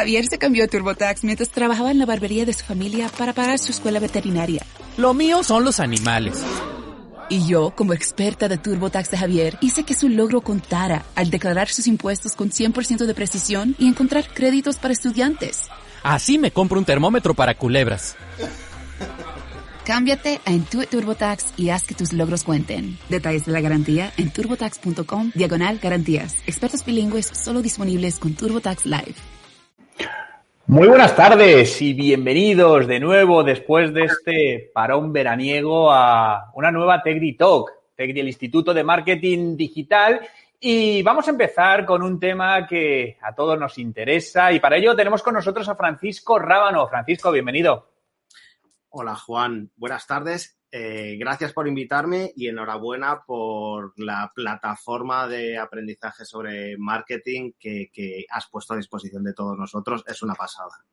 Javier se cambió a TurboTax mientras trabajaba en la barbería de su familia para pagar su escuela veterinaria. Lo mío son los animales. Y yo, como experta de TurboTax de Javier, hice que su logro contara al declarar sus impuestos con 100% de precisión y encontrar créditos para estudiantes. Así me compro un termómetro para culebras. Cámbiate a Intuit TurboTax y haz que tus logros cuenten. Detalles de la garantía en turbotax.com diagonal garantías. Expertos bilingües solo disponibles con TurboTax Live. Muy buenas tardes y bienvenidos de nuevo después de este parón veraniego a una nueva Tegri Talk, Tegri, el Instituto de Marketing Digital. Y vamos a empezar con un tema que a todos nos interesa y para ello tenemos con nosotros a Francisco Rábano. Francisco, bienvenido. Hola Juan, buenas tardes. Eh, gracias por invitarme y enhorabuena por la plataforma de aprendizaje sobre marketing que, has puesto a disposición de todos nosotros. Es una pasada.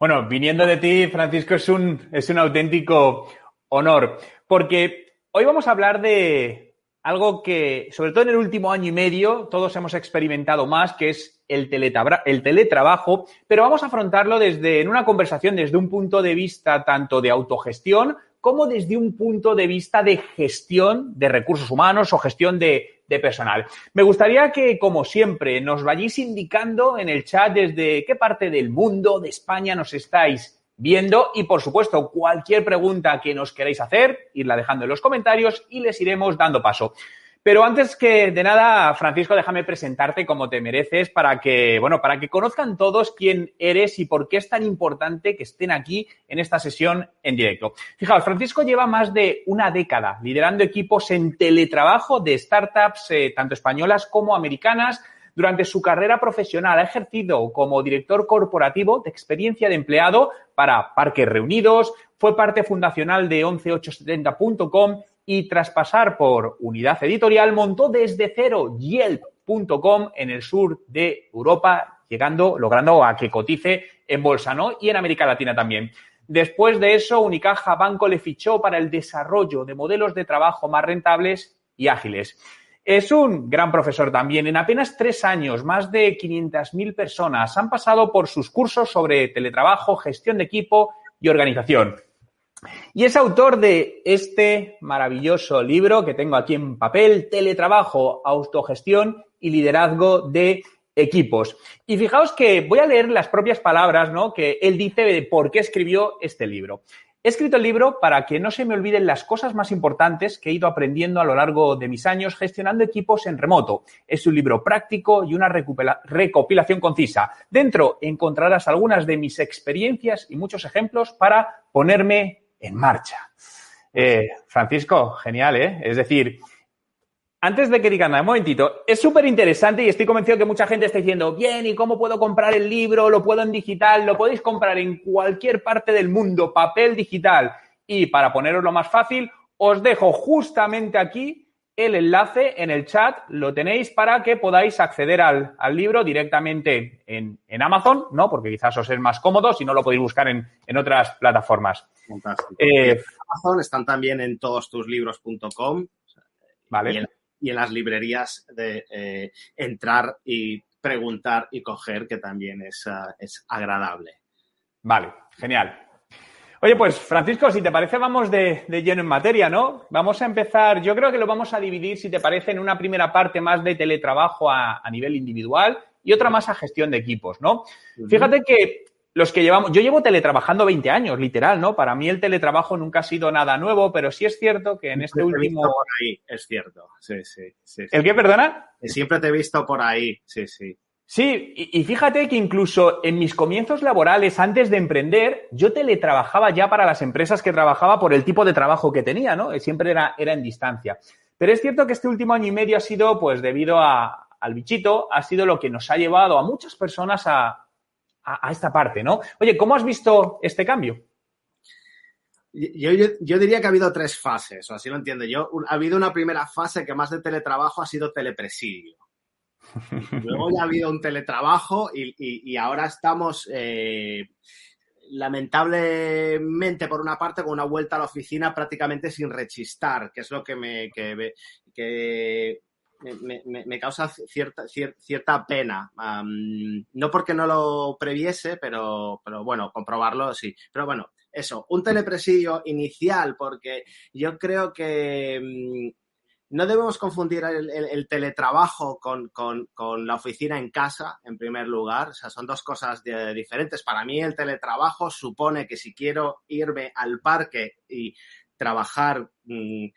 Bueno, viniendo de ti, Francisco, es un, es un auténtico honor, porque hoy vamos a hablar de algo que, sobre todo en el último año y medio, todos hemos experimentado más, que es el, el teletrabajo, pero vamos a afrontarlo desde, en una conversación desde un punto de vista tanto de autogestión como desde un punto de vista de gestión de recursos humanos o gestión de, de, personal. Me gustaría que, como siempre, nos vayáis indicando en el chat desde qué parte del mundo, de España, nos estáis viendo y, por supuesto, cualquier pregunta que nos queráis hacer, irla dejando en los comentarios y les iremos dando paso. Pero antes que de nada, Francisco, déjame presentarte como te mereces para que, bueno, para que conozcan todos quién eres y por qué es tan importante que estén aquí en esta sesión en directo. Fijaos, Francisco lleva más de una década liderando equipos en teletrabajo de startups, eh, tanto españolas como americanas. Durante su carrera profesional ha ejercido como director corporativo de experiencia de empleado para Parques Reunidos, fue parte fundacional de 11870.com y tras pasar por unidad editorial montó desde cero Yelp.com en el sur de Europa, llegando, logrando a que cotice en bolsa, ¿no? Y en América Latina también. Después de eso, Unicaja Banco le fichó para el desarrollo de modelos de trabajo más rentables y ágiles. Es un gran profesor también. En apenas tres años, más de 500.000 personas han pasado por sus cursos sobre teletrabajo, gestión de equipo y organización. Y es autor de este maravilloso libro que tengo aquí en papel, Teletrabajo, Autogestión y Liderazgo de Equipos. Y fijaos que voy a leer las propias palabras ¿no? que él dice de por qué escribió este libro. He escrito el libro para que no se me olviden las cosas más importantes que he ido aprendiendo a lo largo de mis años gestionando equipos en remoto. Es un libro práctico y una recopilación concisa. Dentro encontrarás algunas de mis experiencias y muchos ejemplos para ponerme en marcha. Eh, Francisco, genial, ¿eh? Es decir, antes de que digan nada, un momentito, es súper interesante y estoy convencido que mucha gente está diciendo, bien, ¿y cómo puedo comprar el libro? ¿Lo puedo en digital? Lo podéis comprar en cualquier parte del mundo, papel digital. Y para poneroslo más fácil, os dejo justamente aquí el enlace en el chat, lo tenéis para que podáis acceder al, al libro directamente en, en, Amazon, ¿no? Porque quizás os es más cómodo si no lo podéis buscar en, en otras plataformas. Fantástico. Eh, Amazon están también en todostuslibros.com vale. y, en, y en las librerías de eh, entrar y preguntar y coger, que también es, uh, es agradable. Vale, genial. Oye, pues Francisco, si te parece, vamos de, de, lleno en materia, ¿no? Vamos a empezar, yo creo que lo vamos a dividir, si te parece, en una primera parte más de teletrabajo a, a nivel individual y otra más a gestión de equipos, ¿no? Uh -huh. Fíjate que los que llevamos, yo llevo teletrabajando 20 años, literal, ¿no? Para mí el teletrabajo nunca ha sido nada nuevo, pero sí es cierto que en este Siempre último... Por ahí, es cierto, sí, sí, sí, sí. ¿El qué, perdona? Siempre te he visto por ahí, sí, sí. Sí, y, fíjate que incluso en mis comienzos laborales, antes de emprender, yo teletrabajaba ya para las empresas que trabajaba por el tipo de trabajo que tenía, ¿no? Siempre era, era en distancia. Pero es cierto que este último año y medio ha sido, pues debido a, al bichito, ha sido lo que nos ha llevado a muchas personas a, a, a esta parte, ¿no? Oye, ¿cómo has visto este cambio? Yo, yo, yo, diría que ha habido tres fases, o así lo entiendo yo. Ha habido una primera fase que más de teletrabajo ha sido telepresidio. Luego ya ha habido un teletrabajo y, y, ahora estamos, eh, lamentablemente, por una parte, con una vuelta a la oficina prácticamente sin rechistar, que es lo que me. que, que me, causa cierta, cierta pena. no porque no lo previese, pero, pero bueno, comprobarlo sí. Pero bueno, eso, un telepresidio inicial, porque yo creo que mm, no debemos confundir el, teletrabajo con, la oficina en casa, en primer lugar. O sea, son dos cosas diferentes. Para mí, el teletrabajo supone que si quiero irme al parque y trabajar mm,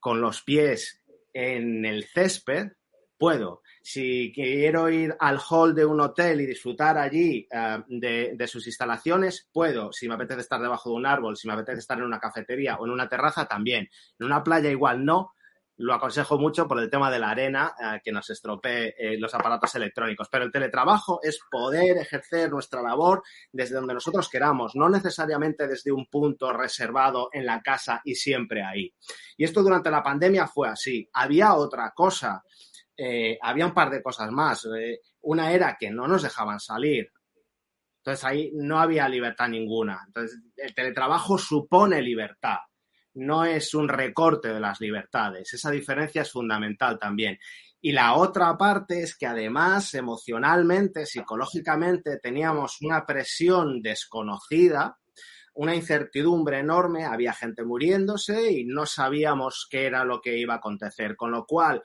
con los pies en el césped, puedo. Si quiero ir al hall de un hotel y disfrutar allí eh, de, sus instalaciones, puedo. Si me apetece estar debajo de un árbol, si me apetece estar en una cafetería o en una terraza, también. En una playa igual no, lo aconsejo mucho por el tema de la arena, eh, que nos estropee eh, los aparatos electrónicos. Pero el teletrabajo es poder ejercer nuestra labor desde donde nosotros queramos, no necesariamente desde un punto reservado en la casa y siempre ahí. Y esto durante la pandemia fue así. Había otra cosa, eh, había un par de cosas más. una era que no nos dejaban salir. Entonces ahí no había libertad ninguna. Entonces el teletrabajo supone libertad no es un recorte de las libertades. Esa diferencia es fundamental también. Y la otra parte es que además emocionalmente, psicológicamente, teníamos una presión desconocida, una incertidumbre enorme, había gente muriéndose y no sabíamos qué era lo que iba a acontecer. Con lo cual,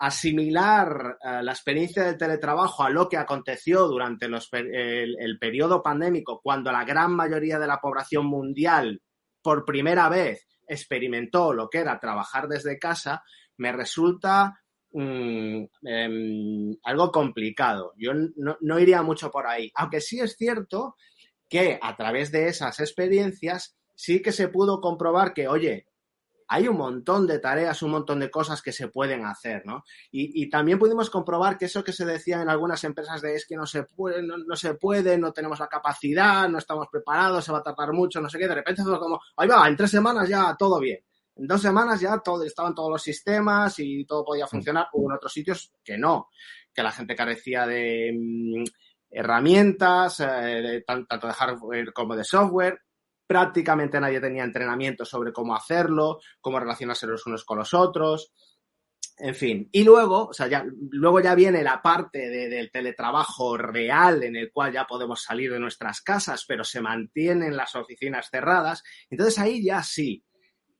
asimilar eh, la experiencia del teletrabajo a lo que aconteció durante el periodo pandémico, cuando la gran mayoría de la población mundial por primera vez experimentó lo que era trabajar desde casa, me resulta mm, em, algo complicado. Yo no, iría mucho por ahí, aunque sí es cierto que a través de esas experiencias sí que se pudo comprobar que, oye, hay un montón de tareas, un montón de cosas que se pueden hacer, ¿no? Y, también pudimos comprobar que eso que se decía en algunas empresas de es que no se puede, no, se puede, no tenemos la capacidad, no estamos preparados, se va a tardar mucho, no sé qué, de repente fue como, ahí va, en tres semanas ya todo bien. En dos semanas ya todo, estaban todos los sistemas y todo podía mm. funcionar. Hubo en otros sitios que no, que la gente carecía de mm, herramientas, eh, tanto de hardware como de software prácticamente nadie tenía entrenamiento sobre cómo hacerlo, cómo relacionarse los unos con los otros. En fin, y luego, o sea, ya, luego ya viene la parte del teletrabajo real en el cual ya podemos salir de nuestras casas, pero se mantienen las oficinas cerradas. Entonces ahí ya sí,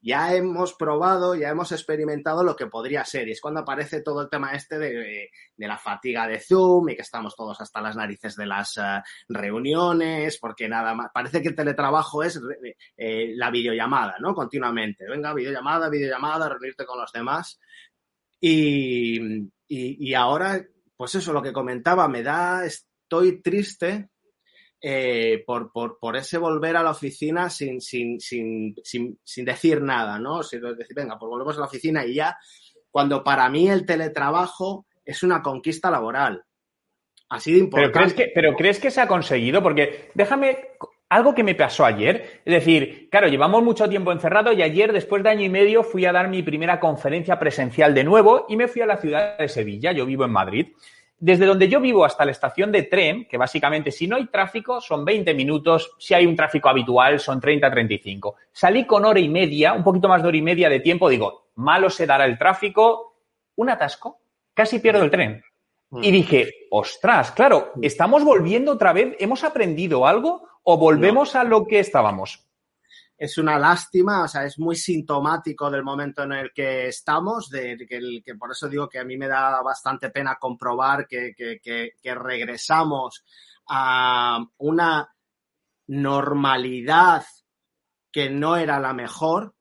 ya hemos probado, ya hemos experimentado lo que podría ser. Y es cuando aparece todo el tema este de, la fatiga de Zoom y que estamos todos hasta las narices de las eh, reuniones, porque nada más. Parece que el teletrabajo es eh, la videollamada, ¿no? Continuamente. Venga, videollamada, videollamada, reunirte con los demás. Y ahora, pues eso, lo que comentaba, me da, estoy triste eh, por, por, por, ese volver a la oficina sin, sin, sin, sin, decir nada, ¿no? Sin decir, venga, pues volvemos a la oficina y ya, cuando para mí el teletrabajo es una conquista laboral. Así de importante. ¿Pero crees, que, ¿Pero crees que se ha conseguido? Porque déjame algo que me pasó ayer. Es decir, claro, llevamos mucho tiempo encerrado y ayer, después de año y medio, fui a dar mi primera conferencia presencial de nuevo y me fui a la ciudad de Sevilla. Yo vivo en Madrid. Desde donde yo vivo hasta la estación de tren, que básicamente si no hay tráfico son 20 minutos, si hay un tráfico habitual son 30-35. Salí con hora y media, un poquito más de hora y media de tiempo, digo, malo se dará el tráfico, un atasco, casi pierdo el tren. Mm. Y dije, ostras, claro, ¿estamos volviendo otra vez? ¿Hemos aprendido algo o volvemos a lo que estábamos? Es una lástima, o sea, es muy sintomático del momento en el que estamos, de, que, por eso digo que a mí me da bastante pena comprobar que, que regresamos a una normalidad que no era la mejor,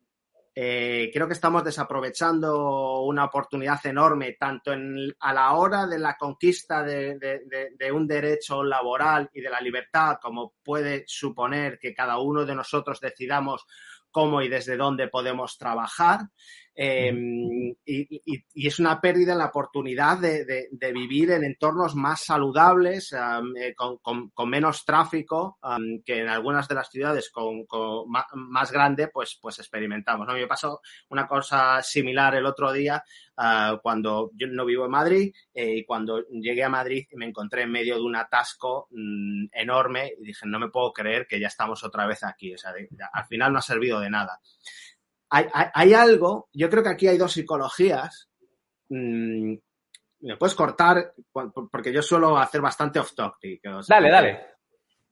eh, creo que estamos desaprovechando una oportunidad enorme, tanto en, a la hora de la conquista de, un derecho laboral y de la libertad, como puede suponer que cada uno de nosotros decidamos cómo y desde dónde podemos trabajar. Em, y, es una pérdida en la oportunidad de, vivir en entornos más saludables, eh, con, menos tráfico, que en algunas de las ciudades con, más, grande, pues, pues experimentamos. ¿no? Me pasó una cosa similar el otro día ah, cuando yo no vivo en Madrid eh, y cuando llegué a Madrid me encontré en medio de un atasco mm, enorme y dije, no me puedo creer que ya estamos otra vez aquí. O sea, al final no ha servido de nada hay, algo, yo creo que aquí hay dos psicologías. mm, me puedes cortar porque yo suelo hacer bastante off topic. dale, dale.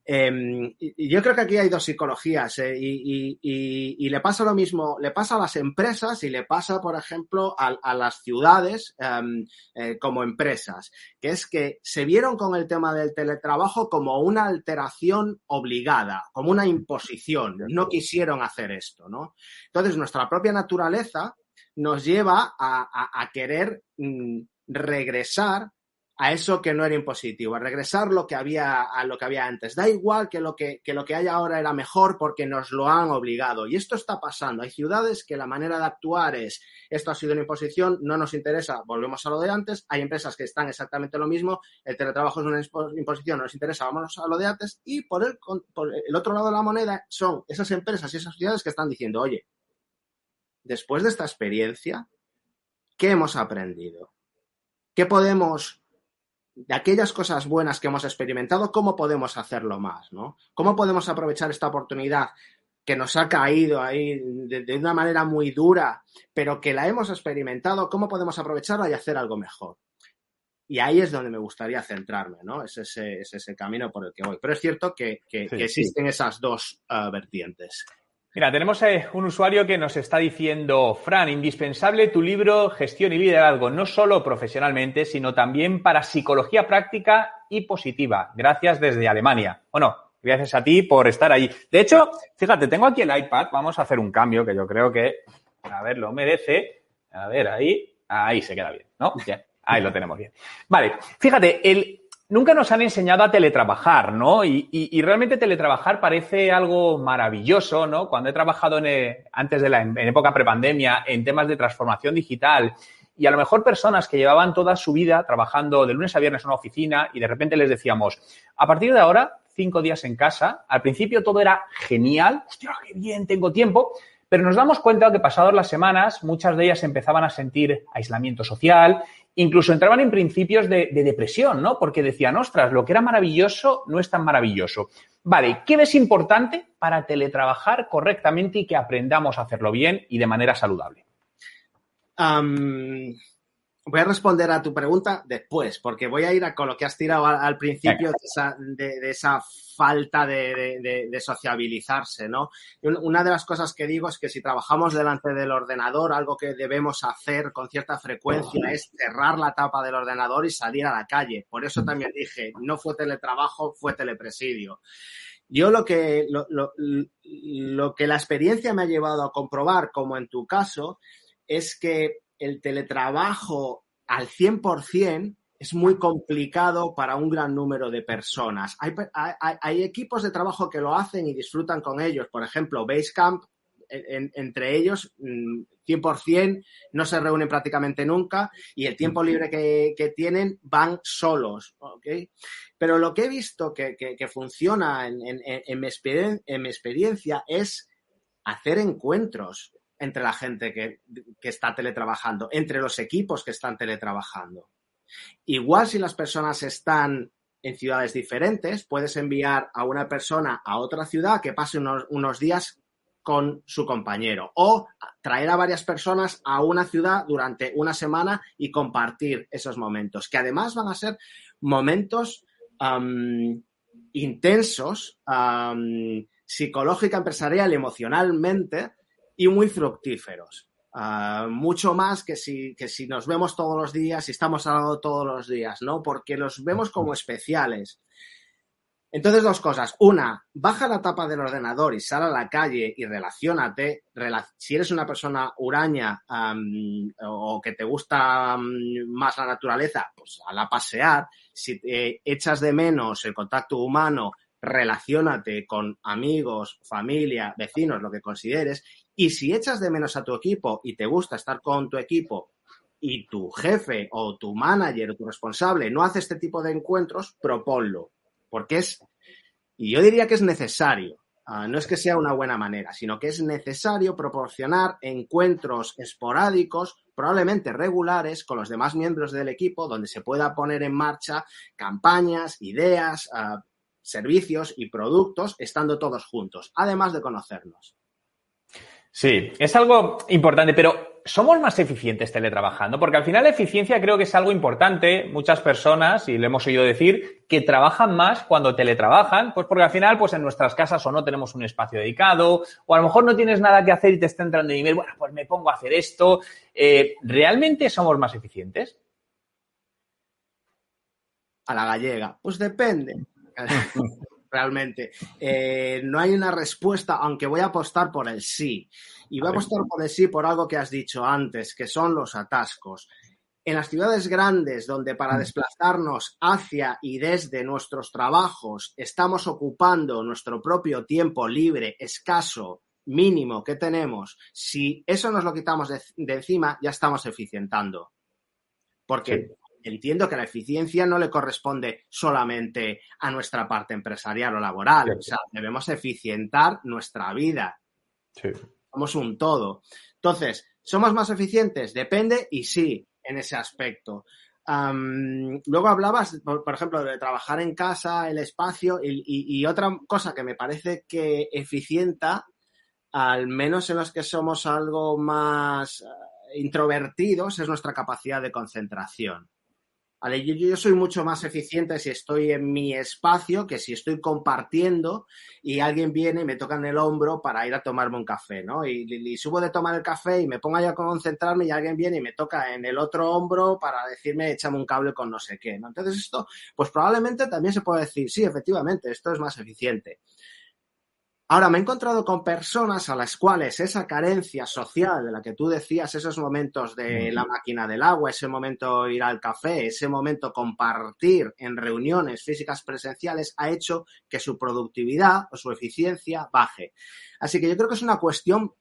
Y, yo creo que aquí hay dos psicologías eh, y, le pasa lo mismo, le pasa a las empresas y le pasa, por ejemplo, a, las ciudades em, eh, como empresas, que es que se vieron con el tema del teletrabajo como una alteración obligada, como una imposición. No quisieron hacer esto, ¿no? Entonces, nuestra propia naturaleza nos lleva a, querer mm, regresar a eso que no era impositivo, a regresar lo que había, a lo que había antes. Da igual que lo que, que lo que hay ahora era mejor porque nos lo han obligado. Y esto está pasando. Hay ciudades que la manera de actuar es, esto ha sido una imposición, no nos interesa, volvemos a lo de antes. Hay empresas que están exactamente lo mismo, el teletrabajo es una imposición, no nos interesa, vamos a lo de antes. Y por el, por el otro lado de la moneda son esas empresas y esas ciudades que están diciendo, oye, después de esta experiencia, ¿qué hemos aprendido? ¿Qué podemos de aquellas cosas buenas que hemos experimentado, ¿cómo podemos hacerlo más? ¿no? ¿Cómo podemos aprovechar esta oportunidad que nos ha caído ahí de, una manera muy dura, pero que la hemos experimentado? ¿Cómo podemos aprovecharla y hacer algo mejor? Y ahí es donde me gustaría centrarme, ¿no? Es ese, es ese camino por el que voy. Pero es cierto que, existen esas dos uh, vertientes. Mira, tenemos eh, un usuario que nos está diciendo, Fran, indispensable tu libro Gestión y Liderazgo, no solo profesionalmente, sino también para psicología práctica y positiva. Gracias desde Alemania. Bueno, gracias a ti por estar ahí. De hecho, fíjate, tengo aquí el iPad, vamos a hacer un cambio que yo creo que, a ver, lo merece. A ver, ahí, ahí se queda bien, ¿no? Bien, ahí lo tenemos bien. Vale, fíjate, el, nunca nos han enseñado a teletrabajar, ¿no? Y, realmente teletrabajar parece algo maravilloso, ¿no? Cuando he trabajado en, eh, antes de la en época prepandemia en temas de transformación digital y a lo mejor personas que llevaban toda su vida trabajando de lunes a viernes en una oficina y de repente les decíamos, a partir de ahora, cinco días en casa, al principio todo era genial, hostia, qué bien, tengo tiempo, pero nos damos cuenta que pasadas las semanas muchas de ellas empezaban a sentir aislamiento social incluso entraban en principios de, depresión, ¿no? Porque decían, ostras, lo que era maravilloso no es tan maravilloso. Vale, ¿qué ves importante para teletrabajar correctamente y que aprendamos a hacerlo bien y de manera saludable? Voy a responder a tu pregunta después, porque voy a ir a con lo que has tirado al, principio de esa, falta de, sociabilizarse, ¿no? Una de las cosas que digo es que si trabajamos delante del ordenador, algo que debemos hacer con cierta frecuencia es cerrar la tapa del ordenador y salir a la calle. Por eso también dije, no fue teletrabajo, fue telepresidio. Yo lo que, lo que la experiencia me ha llevado a comprobar, como en tu caso, es que el teletrabajo al 100% es muy complicado para un gran número de personas. Hay, equipos de trabajo que lo hacen y disfrutan con ellos. Por ejemplo, Basecamp, entre ellos, 100% mm, no se reúnen prácticamente nunca y el tiempo libre que, tienen van solos. Pero lo que he visto que, funciona en, mi en mi experiencia es hacer encuentros entre la gente que, está teletrabajando, entre los equipos que están teletrabajando. Igual si las personas están en ciudades diferentes, puedes enviar a una persona a otra ciudad que pase unos, días con su compañero o traer a varias personas a una ciudad durante una semana y compartir esos momentos, que además van a ser momentos intensos, psicológica, empresarial, emocionalmente, y muy fructíferos. Ah, mucho más que si, que si nos vemos todos los días, si estamos hablando todos los días, ¿no? Porque los vemos como especiales. Entonces, dos cosas. Una, baja la tapa del ordenador y sal a la calle y relacionate. si eres una persona huraña o que te gusta más la naturaleza, pues a la pasear. Si te echas de menos el contacto humano, relacionate con amigos, familia, vecinos, lo que consideres. Y si echas de menos a tu equipo y te gusta estar con tu equipo y tu jefe o tu manager o tu responsable no hace este tipo de encuentros, proponlo. Porque es, y yo diría que es necesario. Ah, no es que sea una buena manera, sino que es necesario proporcionar encuentros esporádicos, probablemente regulares, con los demás miembros del equipo, donde se pueda poner en marcha campañas, ideas, ah, servicios y productos, estando todos juntos, además de conocernos. Sí, es algo importante, pero ¿somos más eficientes teletrabajando? Porque al final la eficiencia creo que es algo importante. Muchas personas, y le hemos oído decir, que trabajan más cuando teletrabajan, pues porque al final, pues en nuestras casas o no tenemos un espacio dedicado, o a lo mejor no tienes nada que hacer y te está entrando de nivel, bueno, pues me pongo a hacer esto. Eh, ¿Realmente somos más eficientes? A la gallega. Pues depende. realmente. Eh, no hay una respuesta, aunque voy a apostar por el sí. Y voy a apostar por el sí por algo que has dicho antes, que son los atascos. En las ciudades grandes, donde para mm. desplazarnos hacia y desde nuestros trabajos estamos ocupando nuestro propio tiempo libre, escaso, mínimo que tenemos, si eso nos lo quitamos de, encima, ya estamos eficientando. Porque entiendo que la eficiencia no le corresponde solamente a nuestra parte empresarial o laboral. O sea, debemos eficientar nuestra vida. Sí. Somos un todo. Entonces, ¿somos más eficientes? Depende y sí, en ese aspecto. luego hablabas, por, ejemplo, de trabajar en casa, el espacio y, otra cosa que me parece que eficienta, al menos en los que somos algo más eh, introvertidos, es nuestra capacidad de concentración. Yo, soy mucho más eficiente si estoy en mi espacio que si estoy compartiendo y alguien viene y me toca en el hombro para ir a tomarme un café, ¿no? Y, subo de tomar el café y me pongo ahí a concentrarme y alguien viene y me toca en el otro hombro para decirme échame un cable con no sé qué, ¿no? Entonces esto, pues probablemente también se puede decir, sí, efectivamente, esto es más eficiente. Ahora, me he encontrado con personas a las cuales esa carencia social de la que tú decías, esos momentos de la máquina del agua, ese momento ir al café, ese momento compartir en reuniones físicas presenciales, ha hecho que su productividad o su eficiencia baje. Así que yo creo que es una cuestión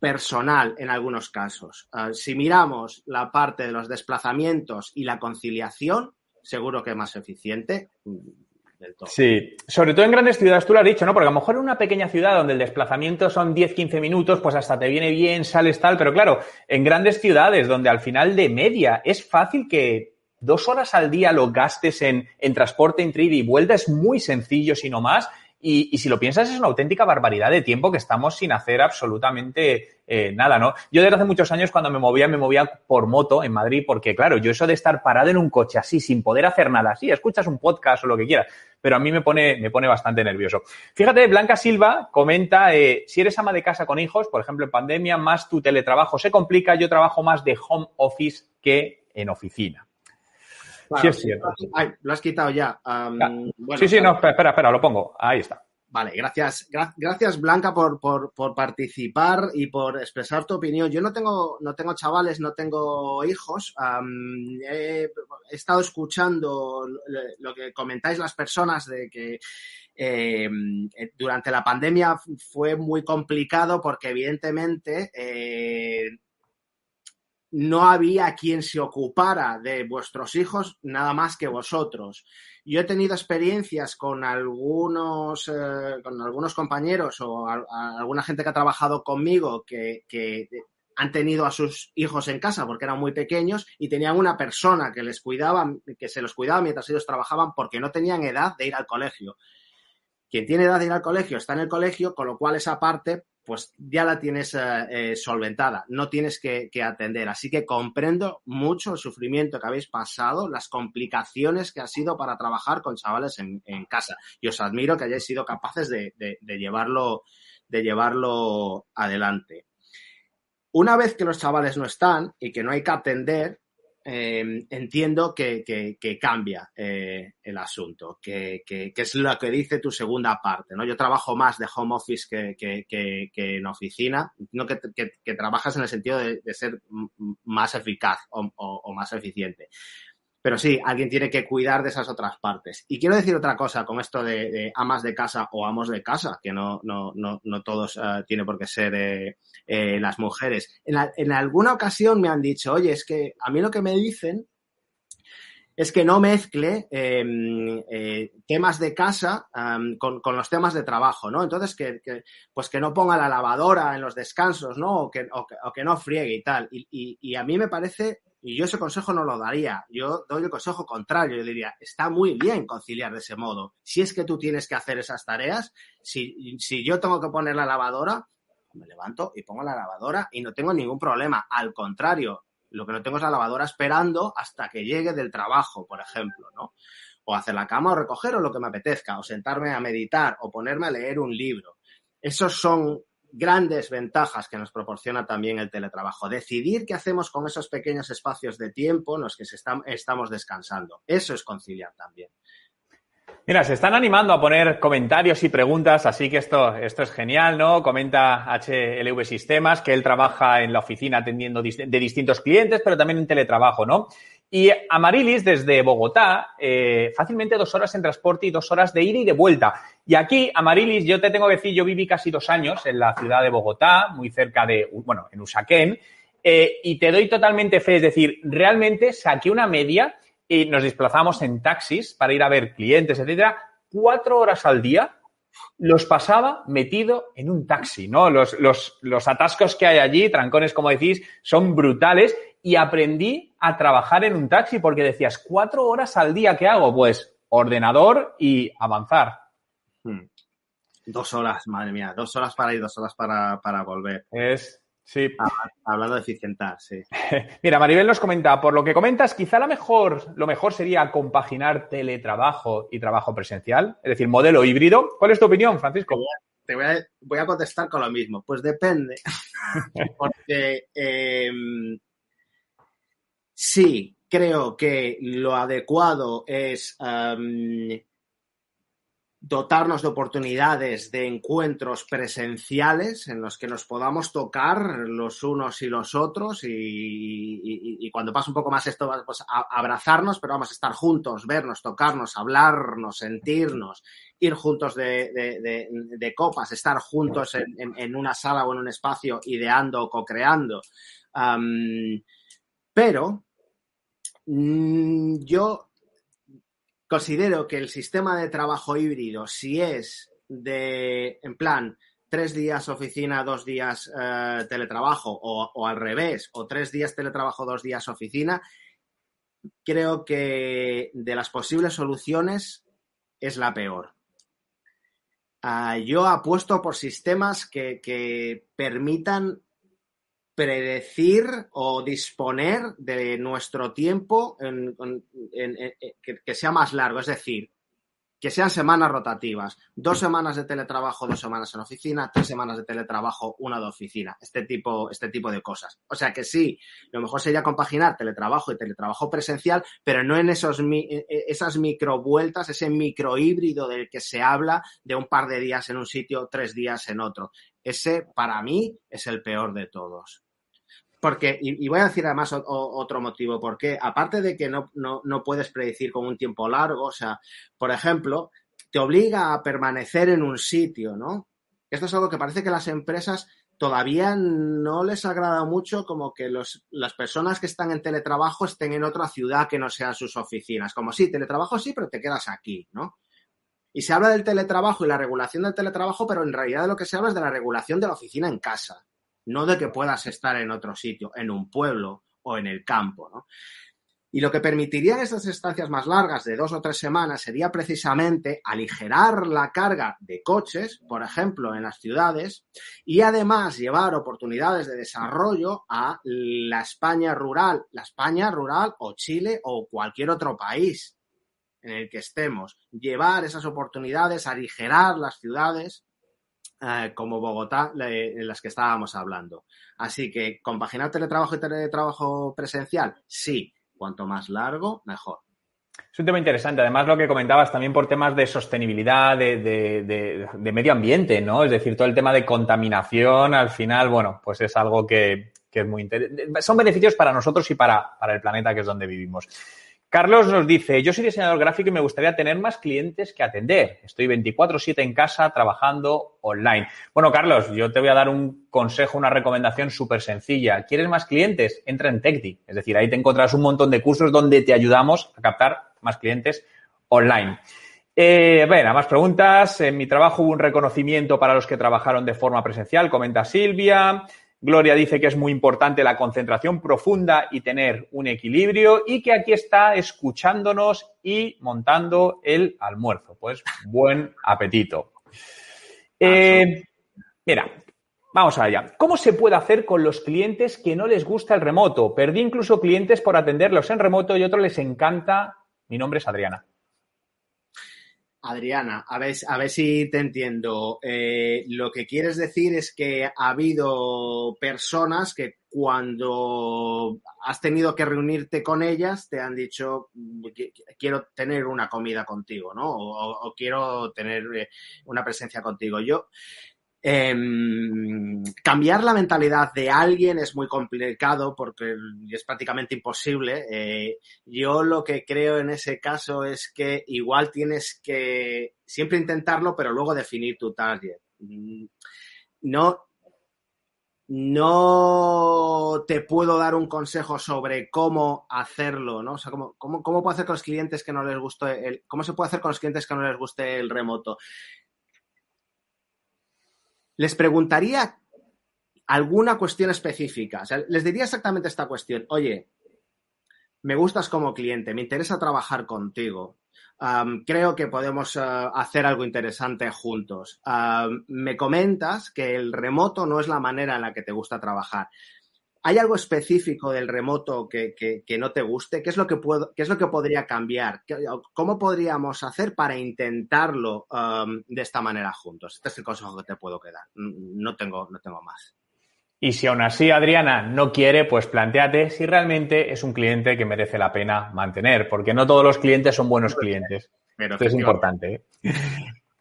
personal en algunos casos. Ah, si miramos la parte de los desplazamientos y la conciliación, seguro que es más eficiente Sí, sobre todo en grandes ciudades, tú lo has dicho, ¿no? Porque a lo mejor en una pequeña ciudad donde el desplazamiento son 10-15 minutos, pues hasta te viene bien, sales tal, pero claro, en grandes ciudades donde al final de media es fácil que dos horas al día lo gastes en, en transporte entre ida y vuelta, es muy sencillo, si no más, y, si lo piensas, es una auténtica barbaridad de tiempo que estamos sin hacer absolutamente eh, nada, ¿no? Yo desde hace muchos años cuando me movía, me movía por moto en Madrid, porque claro, yo eso de estar parado en un coche así, sin poder hacer nada, sí, escuchas un podcast o lo que quieras, pero a mí me pone, me pone bastante nervioso. Fíjate, Blanca Silva comenta, eh, si eres ama de casa con hijos, por ejemplo, en pandemia, más tu teletrabajo se complica, yo trabajo más de home office que en oficina sí, es cierto. lo has quitado ya. sí, sí, no, espera, espera, lo pongo. Ahí está. Vale, gracias, gracias Blanca por, por, participar y por expresar tu opinión. Yo no tengo, no tengo chavales, no tengo hijos. he, estado escuchando lo que comentáis las personas de que em, durante la pandemia fue muy complicado porque evidentemente eh, no había quien se ocupara de vuestros hijos nada más que vosotros. Yo he tenido experiencias con algunos, eh, con algunos compañeros o alguna gente que ha trabajado conmigo que, que han tenido a sus hijos en casa porque eran muy pequeños y tenían una persona que les cuidaba, que se los cuidaba mientras ellos trabajaban porque no tenían edad de ir al colegio. Quien tiene edad de ir al colegio está en el colegio, con lo cual esa parte pues ya la tienes eh, solventada, no tienes que, atender. Así que comprendo mucho el sufrimiento que habéis pasado, las complicaciones que ha sido para trabajar con chavales en, casa. Y os admiro que hayáis sido capaces de, llevarlo, de llevarlo adelante. Una vez que los chavales no están y que no hay que atender, Em, entiendo que, cambia eh, el asunto, que, es lo que dice tu segunda parte. ¿no? Yo trabajo más de home office que, en oficina, no que, trabajas en el sentido de, ser más eficaz o, más eficiente. Pero sí, alguien tiene que cuidar de esas otras partes. Y quiero decir otra cosa con esto de, amas de casa o amos de casa, que no, no, no, no todos uh, tiene por qué ser eh, eh, las mujeres. En, alguna ocasión me han dicho, oye, es que a mí lo que me dicen es que no mezcle em, eh, temas de casa con, los temas de trabajo, ¿no? Entonces, que, pues que no ponga la lavadora en los descansos, ¿no? O que, no friegue y tal. Y, a mí me parece y yo ese consejo no lo daría. Yo doy el consejo contrario. Yo diría, está muy bien conciliar de ese modo. Si es que tú tienes que hacer esas tareas, si yo tengo que poner la lavadora, me levanto y pongo la lavadora y no tengo ningún problema. Al contrario, lo que no tengo es la lavadora esperando hasta que llegue del trabajo, por ejemplo, ¿no? O hacer la cama o recoger o lo que me apetezca, o sentarme a meditar o ponerme a leer un libro. Esos son grandes ventajas que nos proporciona también el teletrabajo. Decidir qué hacemos con esos pequeños espacios de tiempo en los que estamos descansando. Eso es conciliar también. Mira, se están animando a poner comentarios y preguntas, así que esto, esto es genial, ¿no? Comenta HLV Sistemas que él trabaja en la oficina atendiendo de distintos clientes, pero también en teletrabajo, ¿no? Y Amarilis, desde Bogotá, eh, fácilmente dos horas en transporte y dos horas de ida y de vuelta. Y aquí, Amarilis, yo te tengo que decir, yo viví casi dos años en la ciudad de Bogotá, muy cerca de, bueno, en Usaquén, eh, y te doy totalmente fe, es decir, realmente saqué una media y nos desplazamos en taxis para ir a ver clientes, etcétera, cuatro horas al día los pasaba metido en un taxi, ¿no? Los, los, los, atascos que hay allí, trancones, como decís, son brutales y aprendí a trabajar en un taxi porque decías, cuatro horas al día, ¿qué hago? Pues ordenador y avanzar. Hmm. Dos horas, madre mía, dos horas para ir, dos horas para, para volver. Es, Sí. Hablando de eficientar, sí. Mira, Maribel nos comenta, por lo que comentas, quizá la mejor, lo mejor sería compaginar teletrabajo y trabajo presencial, es decir, modelo híbrido. ¿Cuál es tu opinión, Francisco? Te voy a, contestar con lo mismo. Pues depende. Porque em, sí, creo que lo adecuado es em, dotarnos de oportunidades de encuentros presenciales en los que nos podamos tocar los unos y los otros y, cuando pasa un poco más esto, pues abrazarnos, pero vamos a estar juntos, vernos, tocarnos, hablarnos, sentirnos, ir juntos de, copas, estar juntos en, una sala o en un espacio ideando o co-creando. pero mm, yo Considero que el sistema de trabajo híbrido, si es de, en plan, tres días oficina, dos días eh, teletrabajo, o, al revés, o tres días teletrabajo, dos días oficina, creo que de las posibles soluciones es la peor. Ah, yo apuesto por sistemas que, que permitan predecir o disponer de nuestro tiempo en, que, sea más largo, es decir, que sean semanas rotativas, dos semanas de teletrabajo, dos semanas en oficina, tres semanas de teletrabajo, una de oficina, este tipo, este tipo de cosas. O sea que sí, lo mejor sería compaginar teletrabajo y teletrabajo presencial, pero no en esos, e, e, esas microvueltas, ese micro híbrido del que se habla de un par de días en un sitio, tres días en otro. Ese, para mí, es el peor de todos. Porque, y, voy a decir además otro motivo, porque aparte de que no, no, puedes predecir con un tiempo largo, o sea, por ejemplo, te obliga a permanecer en un sitio, ¿no? Esto es algo que parece que las empresas todavía no les agrada mucho como que los, las personas que están en teletrabajo estén en otra ciudad que no sean sus oficinas. Como sí, teletrabajo sí, pero te quedas aquí, ¿no? Y se habla del teletrabajo y la regulación del teletrabajo, pero en realidad de lo que se habla es de la regulación de la oficina en casa no de que puedas estar en otro sitio, en un pueblo o en el campo, ¿no? Y lo que permitiría estas estancias más largas de dos o tres semanas sería precisamente aligerar la carga de coches, por ejemplo, en las ciudades, y además llevar oportunidades de desarrollo a la España rural, la España rural o Chile o cualquier otro país en el que estemos. Llevar esas oportunidades, aligerar las ciudades eh, como Bogotá, en las que estábamos hablando. Así que, ¿compaginar teletrabajo y teletrabajo presencial? Sí. Cuanto más largo, mejor. Es un tema interesante. Además, lo que comentabas también por temas de sostenibilidad, de, medio ambiente, ¿no? Es decir, todo el tema de contaminación, al final, bueno, pues es algo que, es muy interesante. Son beneficios para nosotros y para, para el planeta, que es donde vivimos. Carlos nos dice, yo soy diseñador gráfico y me gustaría tener más clientes que atender. Estoy 24/7 en casa trabajando online. Bueno, Carlos, yo te voy a dar un consejo, una recomendación súper sencilla. ¿Quieres más clientes? Entra en TechDi. Es decir, ahí te encontrarás un montón de cursos donde te ayudamos a captar más clientes online. Eh, bueno, más preguntas. En mi trabajo hubo un reconocimiento para los que trabajaron de forma presencial, comenta Silvia. Gloria dice que es muy importante la concentración profunda y tener un equilibrio y que aquí está escuchándonos y montando el almuerzo. Pues buen apetito. Eh, mira, Vamos allá. ¿Cómo se puede hacer con los clientes que no les gusta el remoto? Perdí incluso clientes por atenderlos en remoto y otros les encanta. Mi nombre es Adriana. Adriana, a ver, a ver si te entiendo. Eh, lo que quieres decir es que ha habido personas que cuando has tenido que reunirte con ellas te han dicho quiero tener una comida contigo, ¿no? O, o quiero tener eh, una presencia contigo. Yo eh, cambiar la mentalidad de alguien es muy complicado porque es prácticamente imposible. Eh, yo lo que creo en ese caso es que igual tienes que siempre intentarlo, pero luego definir tu target. Mm, no, no te puedo dar un consejo sobre cómo hacerlo, ¿no? O sea, cómo, cómo, cómo puedo hacer con los clientes que no les guste el, cómo se puede hacer con los clientes que no les guste el remoto les preguntaría alguna cuestión específica. Les diría exactamente esta cuestión. Oye, me gustas como cliente, me interesa trabajar contigo. Creo que podemos uh, hacer algo interesante juntos. Me comentas que el remoto no es la manera en la que te gusta trabajar. ¿Hay algo específico del remoto que, no te guste? ¿Qué es lo que, puedo, qué es lo que podría cambiar? ¿Cómo podríamos hacer para intentarlo um, de esta manera juntos? Este es el consejo que te puedo quedar. No tengo, no tengo más. Y si aún así Adriana no quiere, pues planteate si realmente es un cliente que merece la pena mantener, porque no todos los clientes son buenos clientes. Pero Esto es importante. ¿eh?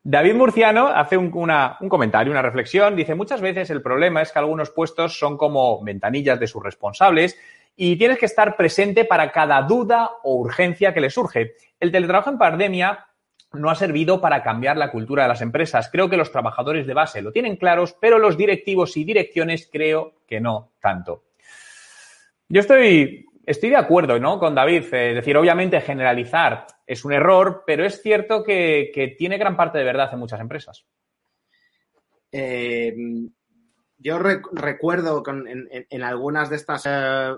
David Murciano hace un, comentario, una reflexión. Dice, muchas veces el problema es que algunos puestos son como ventanillas de sus responsables y tienes que estar presente para cada duda o urgencia que le surge. El teletrabajo en pandemia no ha servido para cambiar la cultura de las empresas. Creo que los trabajadores de base lo tienen claros, pero los directivos y direcciones creo que no tanto. Yo estoy Estoy de acuerdo ¿no? con David. Es decir, obviamente generalizar es un error, pero es cierto que, tiene gran parte de verdad en muchas empresas. Eh, yo recuerdo en, algunas de estas eh,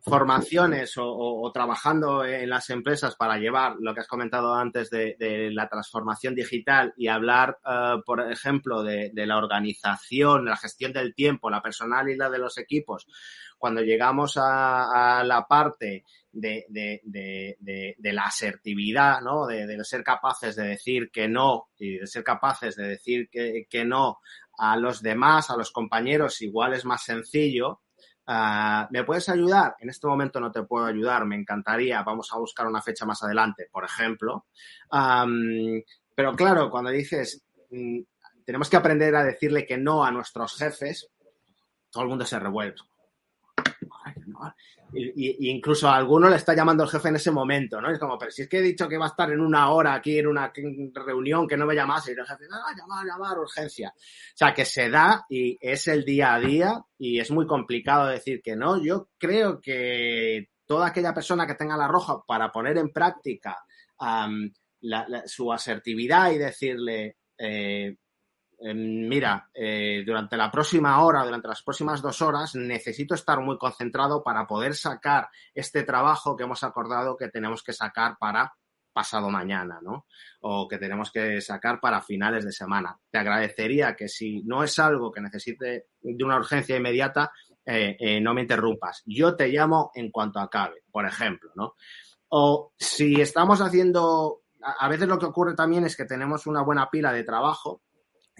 formaciones o, trabajando en las empresas para llevar lo que has comentado antes de, la transformación digital y hablar, eh, por ejemplo, de, la organización, la gestión del tiempo, la personalidad de los equipos, cuando llegamos a, la parte de, la asertividad, ¿no? De, ser capaces de decir que no y de ser capaces de decir que, no a los demás, a los compañeros, igual es más sencillo. Ah, ¿Me puedes ayudar? En este momento no te puedo ayudar, me encantaría, vamos a buscar una fecha más adelante, por ejemplo. pero claro, cuando dices, mm, tenemos que aprender a decirle que no a nuestros jefes, todo el mundo se revuelve. Y, incluso a alguno le está llamando el jefe en ese momento, ¿no? Es como, pero si es que he dicho que va a estar en una hora aquí en una reunión que no me llamase, y el jefe, ah, llamar, llamar, urgencia. O sea, que se da y es el día a día y es muy complicado decir que no. Yo creo que toda aquella persona que tenga la roja para poner en práctica su asertividad y decirle, eh, mira, eh, durante la próxima hora, durante las próximas dos horas, necesito estar muy concentrado para poder sacar este trabajo que hemos acordado que tenemos que sacar para pasado mañana, ¿no? O que tenemos que sacar para finales de semana. Te agradecería que si no es algo que necesite de una urgencia inmediata, eh, eh, no me interrumpas. Yo te llamo en cuanto acabe, por ejemplo, ¿no? O si estamos haciendo, a veces lo que ocurre también es que tenemos una buena pila de trabajo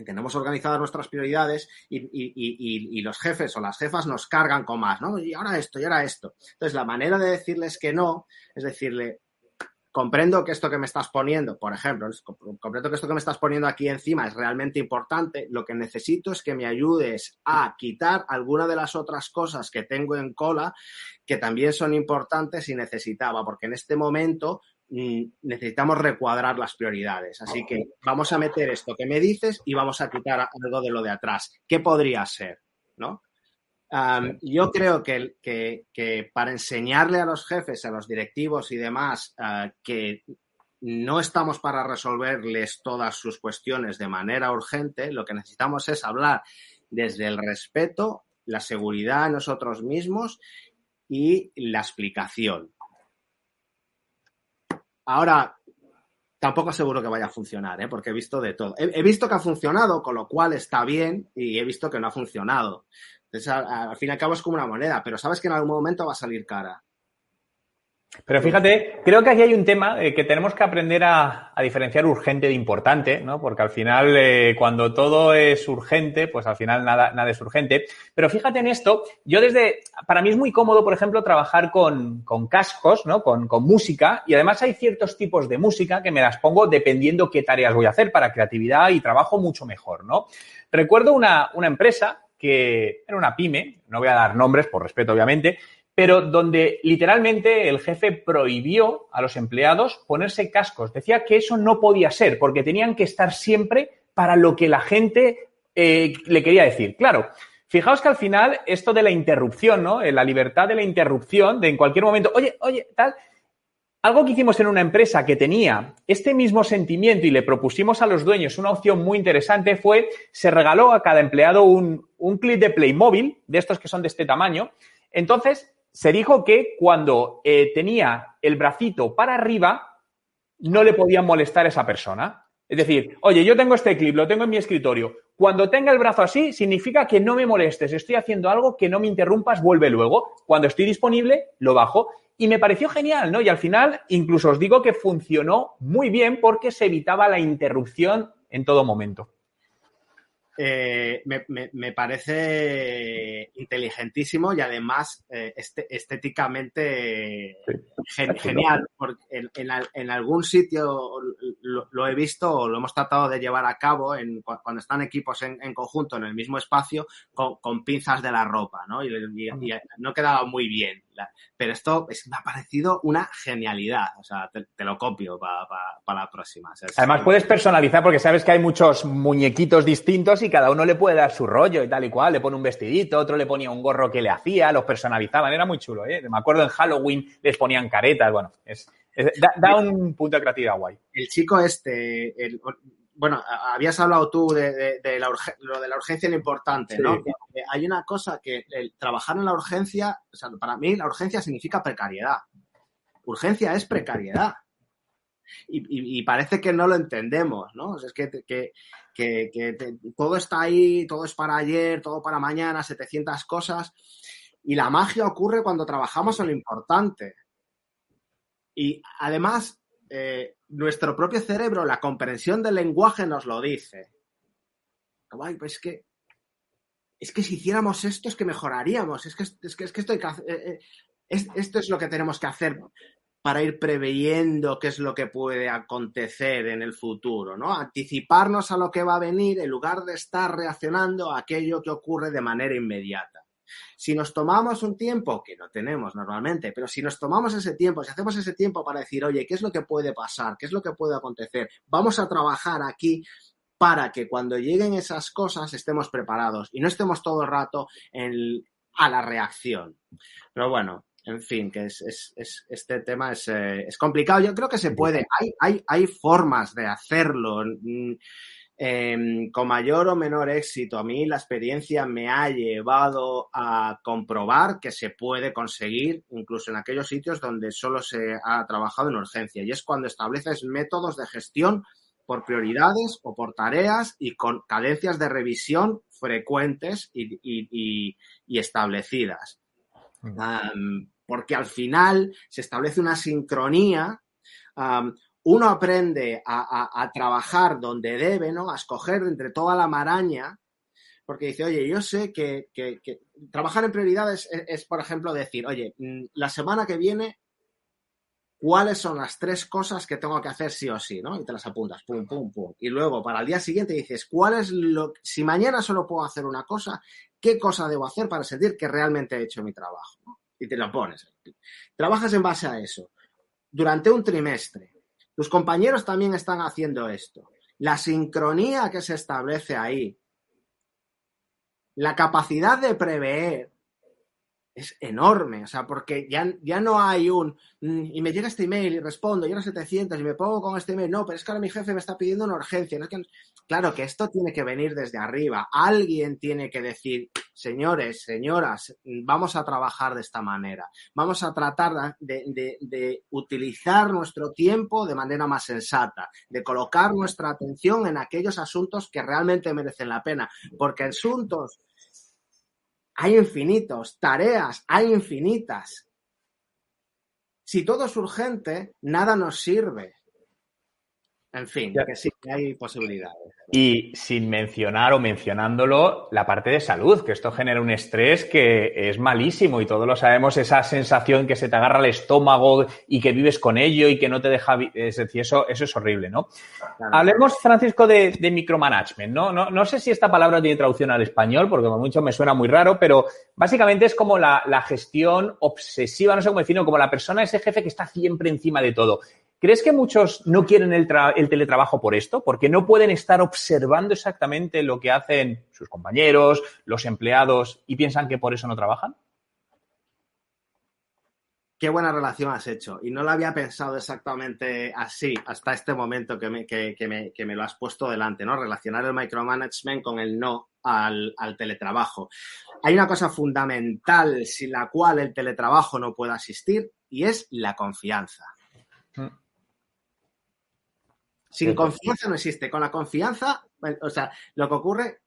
tenemos organizadas nuestras prioridades y, los jefes o las jefas nos cargan con más, ¿no? Y ahora esto, y ahora esto. Entonces, la manera de decirles que no es decirle, comprendo que esto que me estás poniendo, por ejemplo, comprendo que esto que me estás poniendo aquí encima es realmente importante, lo que necesito es que me ayudes a quitar alguna de las otras cosas que tengo en cola que también son importantes y necesitaba, porque en este momento necesitamos recuadrar las prioridades. Así que vamos a meter esto que me dices y vamos a quitar algo de lo de atrás. ¿Qué podría ser? ¿No? yo creo que, que, para enseñarle a los jefes, a los directivos y demás ah, que no estamos para resolverles todas sus cuestiones de manera urgente, lo que necesitamos es hablar desde el respeto, la seguridad a nosotros mismos y la explicación. Ahora, tampoco aseguro que vaya a funcionar, ¿eh? porque he visto de todo. He, visto que ha funcionado, con lo cual está bien, y he visto que no ha funcionado. Entonces, al fin y al cabo es como una moneda, pero sabes que en algún momento va a salir cara. Pero fíjate, creo que aquí hay un tema eh, que tenemos que aprender a, diferenciar urgente de importante, ¿no? Porque al final, eh, cuando todo es urgente, pues al final nada, es urgente. Pero fíjate en esto, yo desde, para mí es muy cómodo, por ejemplo, trabajar con, cascos, ¿no? Con, música, y además hay ciertos tipos de música que me las pongo dependiendo qué tareas voy a hacer para creatividad y trabajo mucho mejor, ¿no? Recuerdo una empresa que era una pyme, no voy a dar nombres por respeto, obviamente, pero donde literalmente el jefe prohibió a los empleados ponerse cascos. Decía que eso no podía ser, porque tenían que estar siempre para lo que la gente eh, le quería decir. Claro, fijaos que al final esto de la interrupción, ¿no? Eh, la libertad de la interrupción, de en cualquier momento, oye, oye, tal. Algo que hicimos en una empresa que tenía este mismo sentimiento y le propusimos a los dueños una opción muy interesante fue, se regaló a cada empleado un, un clip de Playmobil, de estos que son de este tamaño. Entonces, se dijo que cuando eh, tenía el bracito para arriba, no le podían molestar a esa persona. Es decir, oye, yo tengo este clip, lo tengo en mi escritorio. Cuando tenga el brazo así, significa que no me molestes, estoy haciendo algo que no me interrumpas, vuelve luego. Cuando estoy disponible, lo bajo. Y me pareció genial, ¿no? Y al final, incluso os digo que funcionó muy bien porque se evitaba la interrupción en todo momento. Eh, me, parece inteligentísimo y además eh, este, estéticamente genial. Porque en, algún sitio lo, he visto o lo hemos tratado de llevar a cabo en, cuando están equipos en, conjunto en el mismo espacio con, pinzas de la ropa, ¿no? Y, no quedaba muy bien. Pero esto me ha parecido una genialidad. O sea, te, lo copio para la próxima. Además, puedes personalizar porque sabes que hay muchos muñequitos distintos y cada uno le puede dar su rollo y tal y cual. Le pone un vestidito, otro le ponía un gorro que le hacía, los personalizaban. Era muy chulo, ¿eh? Me acuerdo en Halloween les ponían caretas. Bueno, es, da, un punto de creatividad guay. El chico este, bueno, habías hablado tú de, la lo de la urgencia lo importante, ¿no? hay una cosa que el trabajar en la urgencia, o sea, para mí la urgencia significa precariedad. Urgencia es precariedad. Y, parece que no lo entendemos, ¿no? es que, todo está ahí, todo es para ayer, todo para mañana, 700 cosas. Y la magia ocurre cuando trabajamos en lo importante. Y además, eh, nuestro propio cerebro, la comprensión del lenguaje nos lo dice. Pues es que, es que si hiciéramos esto es que mejoraríamos. Es que, es que, es que esto, eh, eh, esto es lo que tenemos que hacer para ir preveyendo qué es lo que puede acontecer en el futuro, ¿no? Anticiparnos a lo que va a venir en lugar de estar reaccionando a aquello que ocurre de manera inmediata. Si nos tomamos un tiempo, que no tenemos normalmente, pero si nos tomamos ese tiempo, si hacemos ese tiempo para decir, oye, ¿qué es lo que puede pasar? ¿Qué es lo que puede acontecer? Vamos a trabajar aquí para que cuando lleguen esas cosas estemos preparados y no estemos todo el rato a la reacción. Pero bueno, en fin, que es, este tema es, eh, es, complicado. Yo creo que se puede. Hay, hay, hay formas de hacerlo. Em, con mayor o menor éxito, a mí la experiencia me ha llevado a comprobar que se puede conseguir incluso en aquellos sitios donde solo se ha trabajado en urgencia. Y es cuando estableces métodos de gestión por prioridades o por tareas y con cadencias de revisión frecuentes y, establecidas. Mm. porque al final se establece una sincronía uno aprende a, trabajar donde debe, ¿no? A escoger entre toda la maraña, porque dice, oye, yo sé que, trabajar en prioridades es, por ejemplo, decir, oye, mm, la semana que viene, ¿cuáles son las tres cosas que tengo que hacer sí o sí, ¿no? Y te las apuntas, pum, pum, pum. Y luego, para el día siguiente dices, ¿cuál es lo, si mañana solo puedo hacer una cosa, qué cosa debo hacer para sentir que realmente he hecho mi trabajo? Y te lo pones. Trabajas en base a eso. Durante un trimestre, tus compañeros también están haciendo esto. La sincronía que se establece ahí, la capacidad de prever es enorme, o sea, porque ya, ya no hay un, mm, y me llega este email y respondo, y ahora 700 y me pongo con este email, no, pero es que ahora mi jefe me está pidiendo una urgencia. No. Claro que esto tiene que venir desde arriba, alguien tiene que decir, señores, señoras, vamos a trabajar de esta manera, vamos a tratar de, de, de utilizar nuestro tiempo de manera más sensata, de colocar nuestra atención en aquellos asuntos que realmente merecen la pena, porque asuntos hay infinitos, tareas hay infinitas. Si todo es urgente, nada nos sirve. En fin, que sí que hay posibilidades. Y sin mencionar o mencionándolo, la parte de salud, que esto genera un estrés que es malísimo y todos lo sabemos, esa sensación que se te agarra el estómago y que vives con ello y que no te deja, es decir, eso, eso es horrible, ¿no? Claro. Hablemos, Francisco, de, de micromanagement, ¿no? ¿no? No sé si esta palabra tiene traducción al español, porque mucho me suena muy raro, pero básicamente es como la, la gestión obsesiva, no sé cómo decirlo, como la persona, ese jefe que está siempre encima de todo. ¿Crees que muchos no quieren el, el, teletrabajo por esto? Porque no pueden estar observando exactamente lo que hacen sus compañeros, los empleados y piensan que por eso no trabajan. Qué buena relación has hecho. Y no lo había pensado exactamente así hasta este momento que me, que, que me, que me lo has puesto delante, ¿no? Relacionar el micromanagement con el no al, al, teletrabajo. Hay una cosa fundamental sin la cual el teletrabajo no puede asistir y es la confianza. Sin confianza no existe. Con la confianza, o sea, lo que ocurre,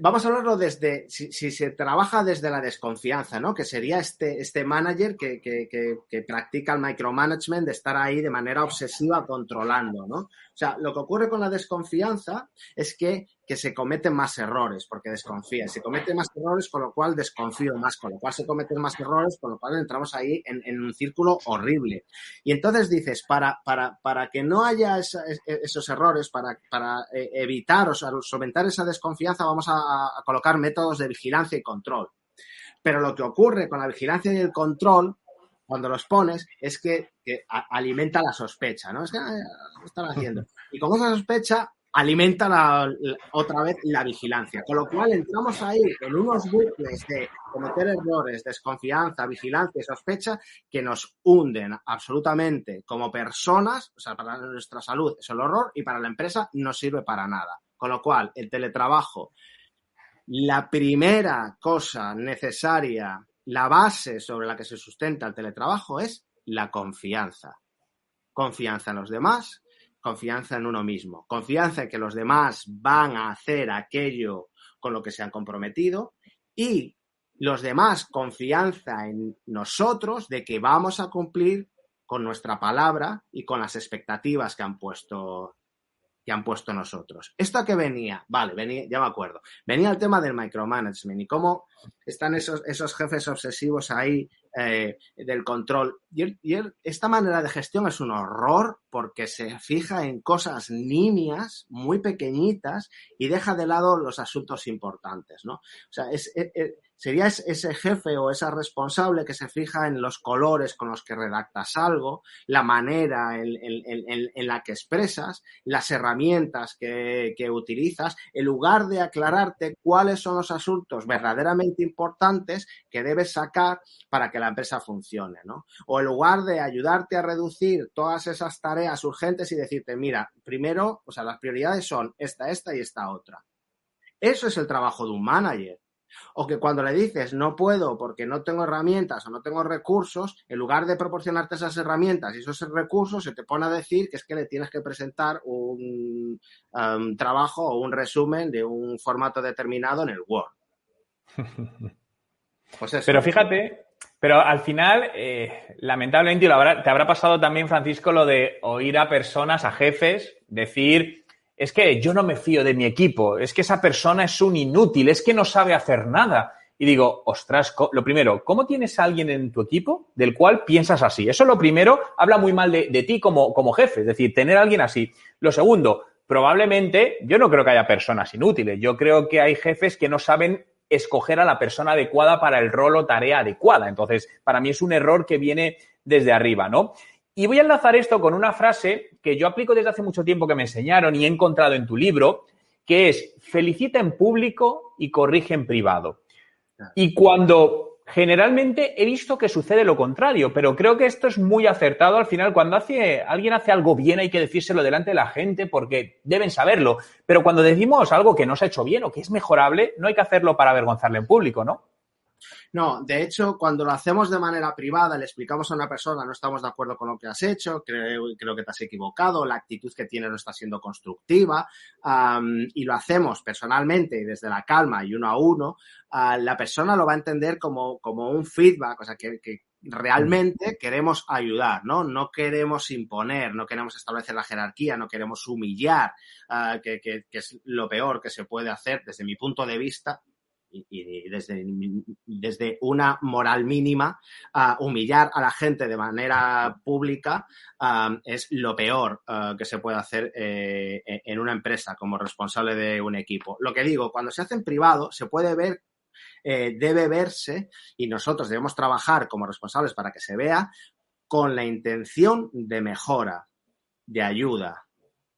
vamos a hablarlo desde, si, si se trabaja desde la desconfianza, ¿no? Que sería este, este manager que, que, que, que, practica el micromanagement de estar ahí de manera obsesiva controlando, ¿no? O sea, lo que ocurre con la desconfianza es que, que se cometen más errores porque desconfía. Se cometen más errores, con lo cual desconfío más, con lo cual se cometen más errores, con lo cual entramos ahí en, un círculo horrible. Y entonces dices, para, para, para que no haya esa, esos errores, para, para eh, evitar o solventar esa desconfianza, vamos a, colocar métodos de vigilancia y control. Pero lo que ocurre con la vigilancia y el control cuando los pones es que, alimenta la sospecha, ¿no? Es que lo están haciendo. Y con esa sospecha alimenta la, otra vez la vigilancia. Con lo cual entramos ahí en unos bucles de cometer errores, desconfianza, vigilancia y sospecha que nos hunden absolutamente como personas, o sea, para nuestra salud es el horror y para la empresa no sirve para nada. Con lo cual, el teletrabajo, la primera cosa necesaria la base sobre la que se sustenta el teletrabajo es la confianza. Confianza en los demás, confianza en uno mismo, confianza en que los demás van a hacer aquello con lo que se han comprometido y los demás confianza en nosotros de que vamos a cumplir con nuestra palabra y con las expectativas que han puesto que han puesto nosotros. ¿Esto a qué venía? Vale, venía, ya me acuerdo. Venía el tema del micromanagement y cómo están esos, esos jefes obsesivos ahí eh, del control. Y, esta manera de gestión es un horror porque se fija en cosas nimias, muy pequeñitas, y deja de lado los asuntos importantes, ¿no? O sea, es, es, sería ese jefe o esa responsable que se fija en los colores con los que redactas algo, la manera en, la que expresas, las herramientas que, utilizas, en lugar de aclararte cuáles son los asuntos verdaderamente importantes que debes sacar para que la empresa funcione, ¿no? O en lugar de ayudarte a reducir todas esas tareas urgentes y decirte, mira, primero, o sea, las prioridades son esta, esta y esta otra. Eso es el trabajo de un manager o que cuando le dices no puedo porque no tengo herramientas o no tengo recursos, en lugar de proporcionarte esas herramientas y esos recursos, se te pone a decir que es que le tienes que presentar un um, trabajo o un resumen de un formato determinado en el Word. Pues eso. Pero fíjate, pero al final, eh, lamentablemente, te habrá, te habrá pasado también, Francisco, lo de oír a personas, a jefes, decir es que yo no me fío de mi equipo, es que esa persona es un inútil, es que no sabe hacer nada. Y digo, ostras, lo primero, ¿cómo tienes a alguien en tu equipo del cual piensas así? Eso lo primero habla muy mal de, de ti como, como jefe, es decir, tener a alguien así. Lo segundo, probablemente, yo no creo que haya personas inútiles, yo creo que hay jefes que no saben escoger a la persona adecuada para el rol o tarea adecuada. Entonces, para mí es un error que viene desde arriba, ¿no? Y voy a enlazar esto con una frase que yo aplico desde hace mucho tiempo que me enseñaron y he encontrado en tu libro, que es felicita en público y corrige en privado. Y cuando Generalmente he visto que sucede lo contrario, pero creo que esto es muy acertado. Al final, cuando hace, alguien hace algo bien, hay que decírselo delante de la gente porque deben saberlo. Pero cuando decimos algo que no se ha hecho bien o que es mejorable, no hay que hacerlo para avergonzarle en público, ¿no? No, de hecho, cuando lo hacemos de manera privada, le explicamos a una persona, no estamos de acuerdo con lo que has hecho, creo, creo que te has equivocado, la actitud que tienes no está siendo constructiva, um, y lo hacemos personalmente y desde la calma y uno a uno, uh, la persona lo va a entender como, como un feedback, o sea, que, que realmente queremos ayudar, ¿no? No queremos imponer, no queremos establecer la jerarquía, no queremos humillar, uh, que, que, que, es lo peor que se puede hacer desde mi punto de vista, y, desde, desde, una moral mínima, uh, humillar a la gente de manera pública uh, es lo peor uh, que se puede hacer eh, en una empresa como responsable de un equipo. Lo que digo, cuando se hace en privado, se puede ver, eh, debe verse, y nosotros debemos trabajar como responsables para que se vea, con la intención de mejora, de ayuda.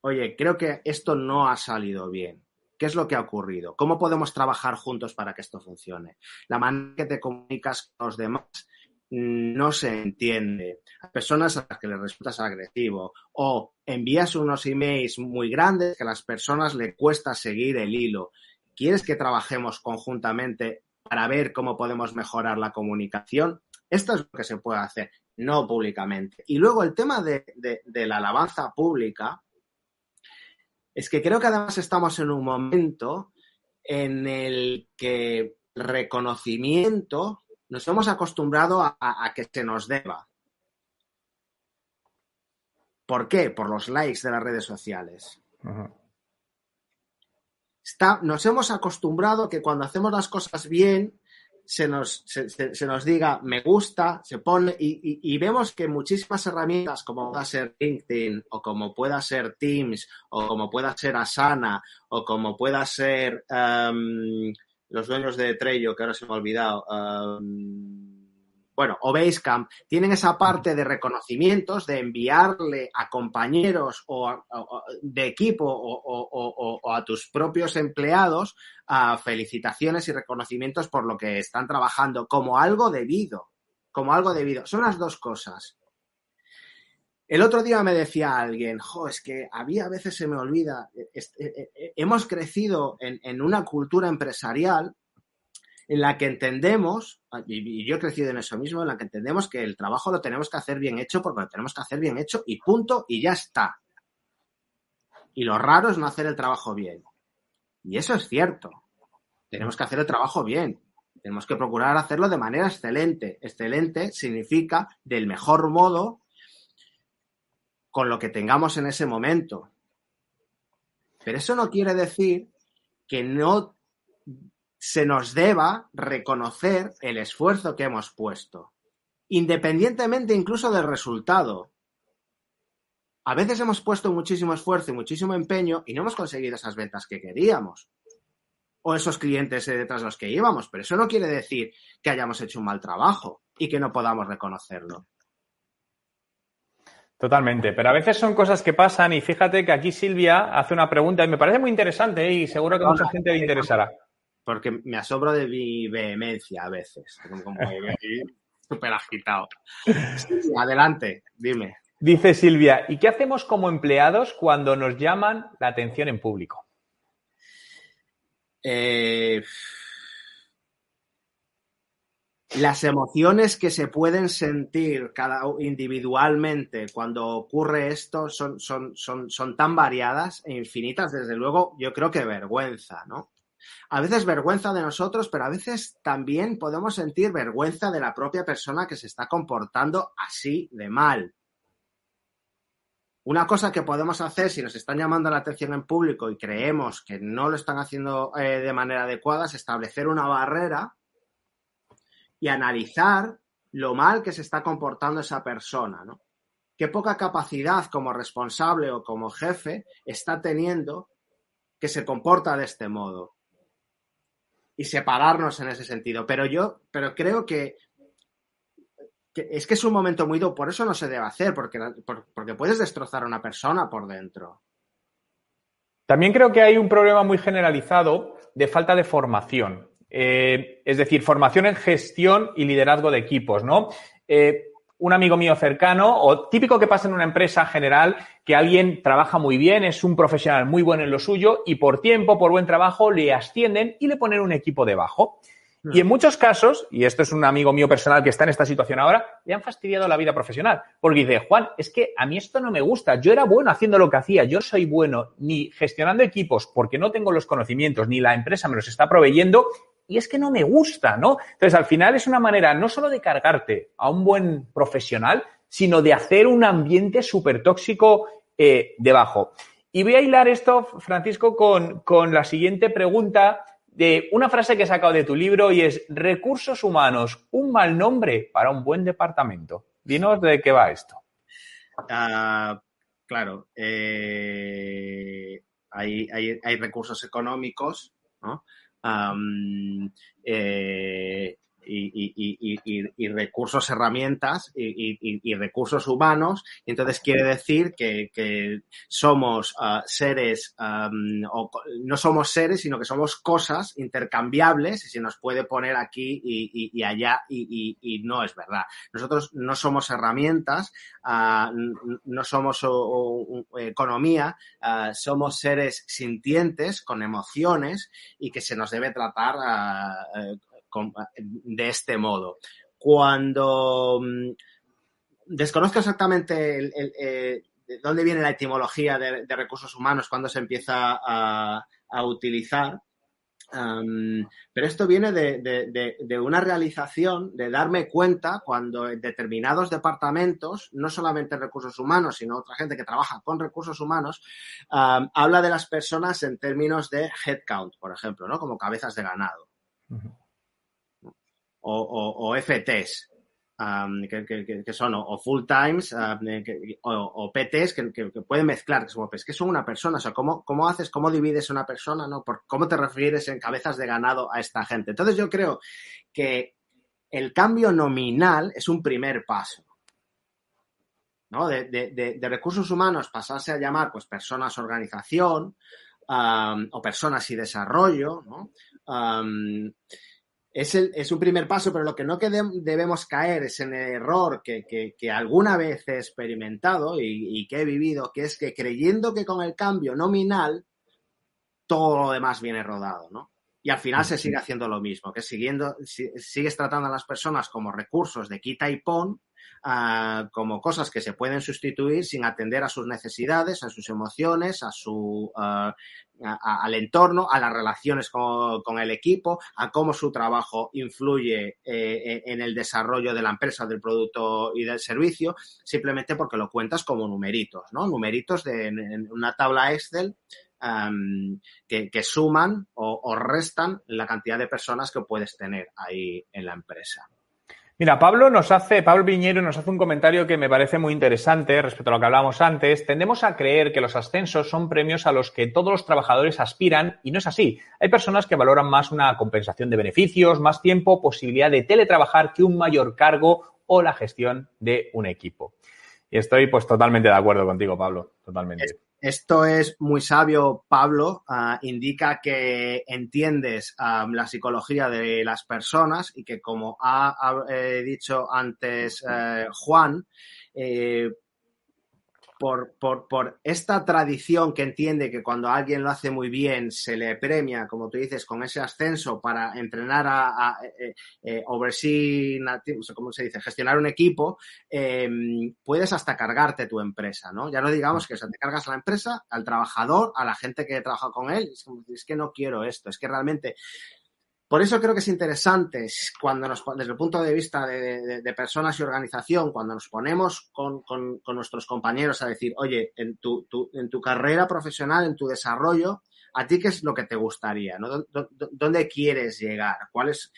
Oye, creo que esto no ha salido bien ¿Qué es lo que ha ocurrido? ¿Cómo podemos trabajar juntos para que esto funcione? La manera que te comunicas con los demás no se entiende. Hay personas a las que les resultas agresivo o envías unos emails muy grandes que a las personas le cuesta seguir el hilo. ¿Quieres que trabajemos conjuntamente para ver cómo podemos mejorar la comunicación? Esto es lo que se puede hacer, no públicamente. Y luego el tema de la alabanza pública, es que creo que además estamos en un momento en el que reconocimiento nos hemos acostumbrado a, a, a, que se nos deba. ¿Por qué? Por los likes de las redes sociales. Está, nos hemos acostumbrado que cuando hacemos las cosas bien, se nos, se, se, nos diga me gusta, se pone y, y, y, vemos que muchísimas herramientas como pueda ser LinkedIn o como pueda ser Teams o como pueda ser Asana o como pueda ser um, los dueños de Trello, que ahora se me ha olvidado, um, bueno, o Basecamp, tienen esa parte de reconocimientos, de enviarle a compañeros o, a, de equipo o, a tus propios empleados a felicitaciones y reconocimientos por lo que están trabajando como algo debido, como algo debido. Son las dos cosas. El otro día me decía alguien, jo, es que había a veces se me olvida, hemos crecido en una cultura empresarial en la que entendemos, y yo he crecido en eso mismo, en la que entendemos que el trabajo lo tenemos que hacer bien hecho porque lo tenemos que hacer bien hecho y punto, y ya está. Y lo raro es no hacer el trabajo bien. Y eso es cierto. Tenemos que hacer el trabajo bien. Tenemos que procurar hacerlo de manera excelente. Excelente significa del mejor modo con lo que tengamos en ese momento. Pero eso no quiere decir que no se nos deba reconocer el esfuerzo que hemos puesto, independientemente incluso del resultado. A veces hemos puesto muchísimo esfuerzo y muchísimo empeño y no hemos conseguido esas ventas que queríamos o esos clientes detrás de los que íbamos, pero eso no quiere decir que hayamos hecho un mal trabajo y que no podamos reconocerlo. Totalmente, pero a veces son cosas que pasan y fíjate que aquí Silvia hace una pregunta y me parece muy interesante y seguro que a mucha gente le interesará porque me asombro de mi vehemencia a veces, como súper agitado. Adelante, dime. Dice Silvia, ¿y qué hacemos como empleados cuando nos llaman la atención en público? Eh, las emociones que se pueden sentir cada individualmente cuando ocurre esto son, son, son, son tan variadas e infinitas, desde luego, yo creo que vergüenza, ¿no? A veces vergüenza de nosotros, pero a veces también podemos sentir vergüenza de la propia persona que se está comportando así de mal. Una cosa que podemos hacer si nos están llamando la atención en público y creemos que no lo están haciendo eh, de manera adecuada es establecer una barrera y analizar lo mal que se está comportando esa persona, ¿no? Qué poca capacidad como responsable o como jefe está teniendo que se comporta de este modo y separarnos en ese sentido. Pero yo, pero creo que, es que es un momento muy duro, por eso no se debe hacer, porque, porque puedes destrozar a una persona por dentro. También creo que hay un problema muy generalizado de falta de formación. eh, es decir, formación en gestión y liderazgo de equipos, ¿no? Eh, un amigo mío cercano, o típico que pasa en una empresa general, que alguien trabaja muy bien, es un profesional muy bueno en lo suyo y por tiempo, por buen trabajo, le ascienden y le ponen un equipo debajo. Y en muchos casos, y esto es un amigo mío personal que está en esta situación ahora, le han fastidiado la vida profesional. Porque dice, Juan, es que a mí esto no me gusta. Yo era bueno haciendo lo que hacía. Yo soy bueno ni gestionando equipos porque no tengo los conocimientos, ni la empresa me los está proveyendo. Y es que no me gusta, ¿no? Entonces, al final es una manera no solo de cargarte a un buen profesional, sino de hacer un ambiente súper tóxico eh, debajo. Y voy a hilar esto, Francisco, con, con la siguiente pregunta de una frase que he sacado de tu libro y es recursos humanos, un mal nombre para un buen departamento. Dinos de qué va esto. Uh, claro, eh, hay, hay, hay, recursos económicos, ¿no? Um, eh, y, recursos, herramientas y, recursos humanos. Entonces quiere decir que, somos uh, seres, o, no somos seres, sino que somos cosas intercambiables y se nos puede poner aquí y, allá y, no es verdad. Nosotros no somos herramientas, uh, no somos economía, uh, somos seres sintientes con emociones y que se nos debe tratar de este modo. Cuando mm, desconozco exactamente eh, de dónde viene la etimología de, recursos humanos, cuando se empieza a, utilizar, pero esto viene de, una realización, de darme cuenta cuando en determinados departamentos, no solamente recursos humanos, sino otra gente que trabaja con recursos humanos, habla de las personas en términos de headcount, por ejemplo, ¿no? Como cabezas de ganado o, FTs, que, son o, full times o, PTs que, pueden mezclar, que, es que son una persona, o sea, ¿cómo, cómo haces, cómo divides una persona, ¿no? Por, ¿Cómo te refieres en cabezas de ganado a esta gente? Entonces yo creo que el cambio nominal es un primer paso. ¿no? De, recursos humanos pasarse a llamar pues personas organización o personas y desarrollo, ¿no? Es, el, es un primer paso, pero lo que no que debemos caer es en el error que, que, alguna vez he experimentado y, que he vivido, que es que creyendo que con el cambio nominal todo lo demás viene rodado, ¿no? Y al final se sigue haciendo lo mismo, que siguiendo, sigues tratando a las personas como recursos de quita y pon, uh, como cosas que se pueden sustituir sin atender a sus necesidades, a sus emociones, a su, uh, al entorno, a las relaciones con, el equipo, a cómo su trabajo influye eh, en el desarrollo de la empresa, del producto y del servicio, simplemente porque lo cuentas como numeritos, ¿no? Numeritos de en una tabla Excel que, suman o restan la cantidad de personas que puedes tener ahí en la empresa. Mira, Pablo nos hace, Pablo Viñero nos hace un comentario que me parece muy interesante respecto a lo que hablábamos antes. Tendemos a creer que los ascensos son premios a los que todos los trabajadores aspiran y no es así. Hay personas que valoran más una compensación de beneficios, más tiempo, posibilidad de teletrabajar que un mayor cargo o la gestión de un equipo. Y estoy pues totalmente de acuerdo contigo, Pablo, totalmente. Esto es muy sabio, Pablo. Uh, indica que entiendes um, la psicología de las personas y que, como ha, ha eh, dicho antes eh, Juan, eh, por, por, por, esta tradición que entiende que cuando alguien lo hace muy bien se le premia, como tú dices, con ese ascenso para entrenar a, a, eh, eh, oversee, ¿cómo se dice? Gestionar un equipo, eh, puedes hasta cargarte tu empresa, ¿no? Ya no digamos que o te cargas la empresa, al trabajador, a la gente que trabaja con él, es, como, es que no quiero esto, es que realmente por eso creo que es interesante cuando nos, desde el punto de vista de, personas y organización, cuando nos ponemos con, nuestros compañeros a decir, oye, en tu, en tu carrera profesional, en tu desarrollo, ¿a ti qué es lo que te gustaría? ¿Dónde quieres llegar? ¿Cuáles,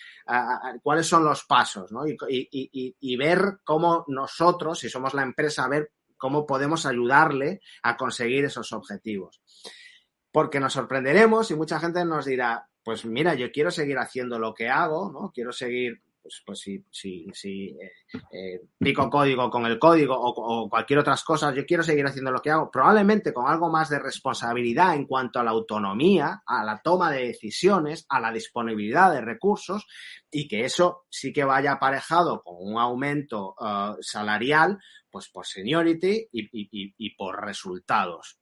¿Cuáles son los pasos? Y, ver cómo nosotros, si somos la empresa, ver cómo podemos ayudarle a conseguir esos objetivos. Porque nos sorprenderemos y mucha gente nos dirá, pues mira, yo quiero seguir haciendo lo que hago, ¿no? Quiero seguir pues, pues si, si, si eh, eh, pico código con el código o, o, cualquier otras cosas, yo quiero seguir haciendo lo que hago, probablemente con algo más de responsabilidad en cuanto a la autonomía, a la toma de decisiones, a la disponibilidad de recursos y que eso sí que vaya aparejado con un aumento uh, salarial, pues por seniority y, y, y por resultados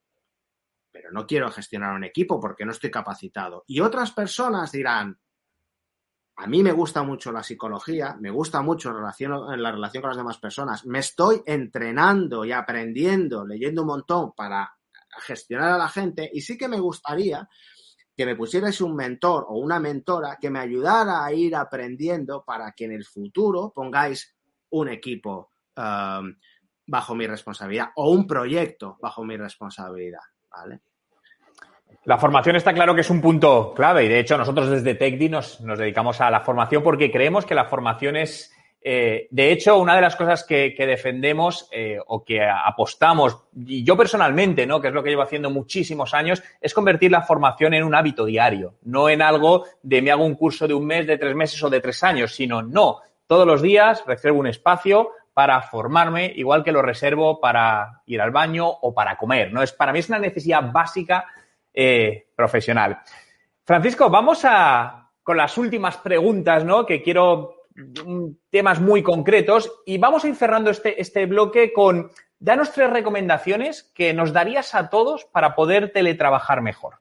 pero no quiero gestionar un equipo porque no estoy capacitado. Y otras personas dirán, a mí me gusta mucho la psicología, me gusta mucho la relación, la relación con las demás personas, me estoy entrenando y aprendiendo, leyendo un montón para gestionar a la gente y sí que me gustaría que me pusierais un mentor o una mentora que me ayudara a ir aprendiendo para que en el futuro pongáis un equipo um, bajo mi responsabilidad o un proyecto bajo mi responsabilidad. La formación está claro que es un punto clave y de hecho nosotros desde TechDi nos, dedicamos a la formación porque creemos que la formación es, eh, de hecho, una de las cosas que, que defendemos eh, o que apostamos, y yo personalmente, ¿no? que es lo que llevo haciendo muchísimos años, es convertir la formación en un hábito diario, no en algo de me hago un curso de un mes, de tres meses o de tres años, sino no, todos los días reservo un espacio para formarme, igual que lo reservo para ir al baño o para comer. ¿no? Es, para mí es una necesidad básica eh, profesional. Francisco, vamos a con las últimas preguntas, ¿no? Que quiero mm, temas muy concretos y vamos a ir cerrando este, este bloque con danos tres recomendaciones que nos darías a todos para poder teletrabajar mejor.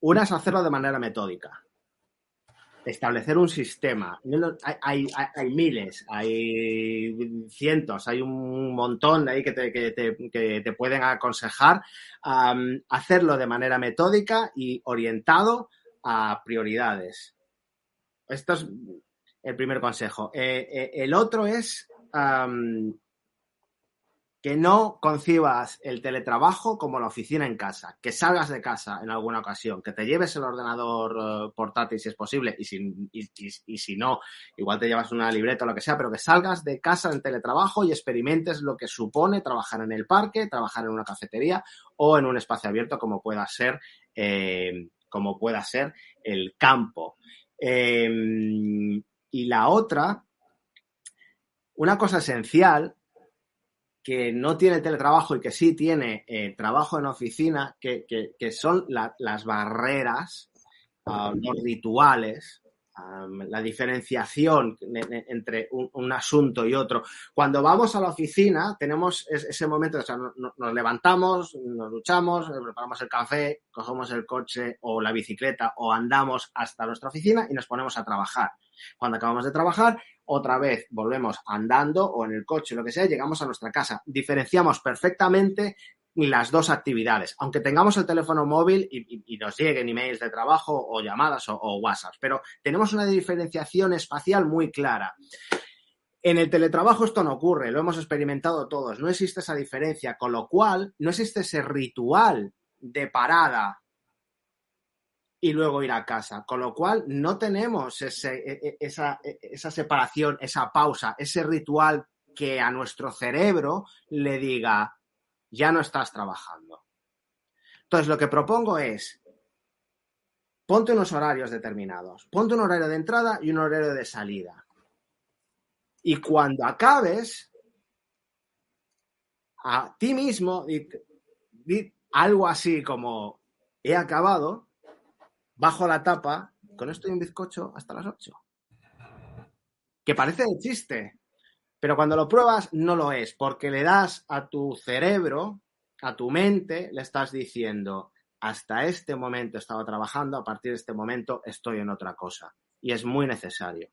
Una es hacerlo de manera metódica establecer un sistema. Hay, miles, hay cientos, hay un montón de ahí que te, pueden aconsejar hacerlo de manera metódica y orientado a prioridades. Esto es el primer consejo. Eh, eh, el otro es que no concibas el teletrabajo como la oficina en casa, que salgas de casa en alguna ocasión, que te lleves el ordenador uh, portátil si es posible y si, y, si, no, igual te llevas una libreta o lo que sea, pero que salgas de casa en teletrabajo y experimentes lo que supone trabajar en el parque, trabajar en una cafetería o en un espacio abierto como pueda ser, eh, como pueda ser el campo. Eh, y la otra, una cosa esencial que no tiene teletrabajo y que sí tiene eh, trabajo en oficina, que, que, que son la, las barreras, uh, los rituales, la diferenciación entre un, un, asunto y otro. Cuando vamos a la oficina, tenemos ese momento, nos, levantamos, nos duchamos, preparamos el café, cogemos el coche o la bicicleta o andamos hasta nuestra oficina y nos ponemos a trabajar. Cuando acabamos de trabajar, otra vez volvemos andando o en el coche, lo que sea, llegamos a nuestra casa. Diferenciamos perfectamente las dos actividades, aunque tengamos el teléfono móvil y, nos lleguen emails de trabajo o llamadas o, o pero tenemos una diferenciación espacial muy clara. En el teletrabajo esto no ocurre, lo hemos experimentado todos, no existe esa diferencia, con lo cual no existe ese ritual de parada y luego ir a casa. Con lo cual, no tenemos ese, esa, esa separación, esa pausa, ese ritual que a nuestro cerebro le diga, ya no estás trabajando. Entonces, lo que propongo es, ponte unos horarios determinados, ponte un horario de entrada y un horario de salida. Y cuando acabes, a ti mismo, di algo así como, he acabado, bajo la tapa, con esto y un bizcocho hasta las 8. Que parece de chiste, pero cuando lo pruebas no lo es, porque le das a tu cerebro, a tu mente, le estás diciendo, hasta este momento he estado trabajando, a partir de este momento estoy en otra cosa. Y es muy necesario.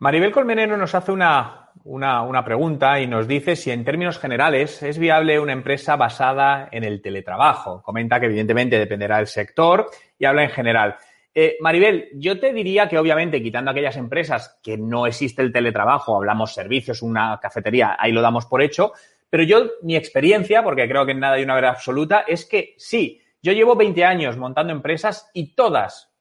Maribel Colmenero nos hace una, una, una, pregunta y nos dice si en términos generales es viable una empresa basada en el teletrabajo. Comenta que evidentemente dependerá del sector y habla en general. Eh, Maribel, yo te diría que obviamente quitando aquellas empresas que no existe el teletrabajo, hablamos servicios, una cafetería, ahí lo damos por hecho, pero yo, mi experiencia, porque creo que nada hay una verdad absoluta, es que sí, yo llevo 20 años montando empresas y todas,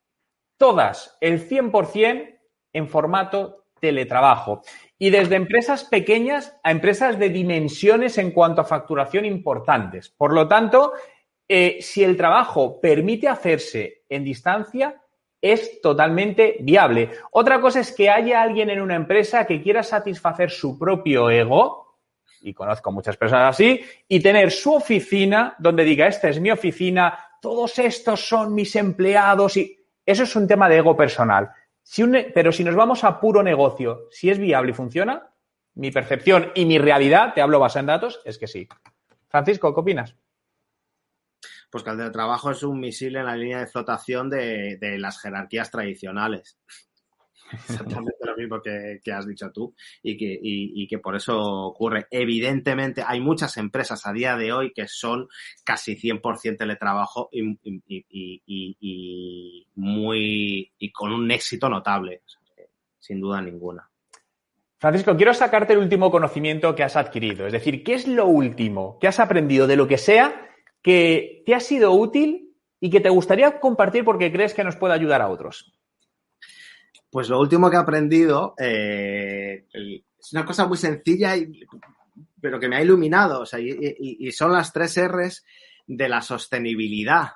todas, el 100% en formato teletrabajo. Y desde empresas pequeñas a empresas de dimensiones en cuanto a facturación importantes. Por lo tanto, eh, si el trabajo permite hacerse en distancia, es totalmente viable. Otra cosa es que haya alguien en una empresa que quiera satisfacer su propio ego, y conozco muchas personas así, y tener su oficina donde diga, esta es mi oficina, todos estos son mis empleados, y eso es un tema de ego personal. Pero si nos vamos a puro negocio, si es viable y funciona, mi percepción y mi realidad, te hablo basado en datos, es que sí. Francisco, ¿qué opinas? Pues que el trabajo es un misil en la línea de flotación de, las jerarquías tradicionales. Exactamente mismo que, has dicho tú y que, por eso ocurre. Evidentemente, hay muchas empresas a día de hoy que son casi 100% teletrabajo y, y, y con un éxito notable, sin duda ninguna. Francisco, quiero sacarte el último conocimiento que has adquirido. Es decir, ¿qué es lo último que has aprendido de lo que sea que te ha sido útil y que te gustaría compartir porque crees que nos puede ayudar a otros? Pues lo último que he aprendido eh, es una cosa muy sencilla, pero que me ha iluminado. y, son las tres R's de la sostenibilidad.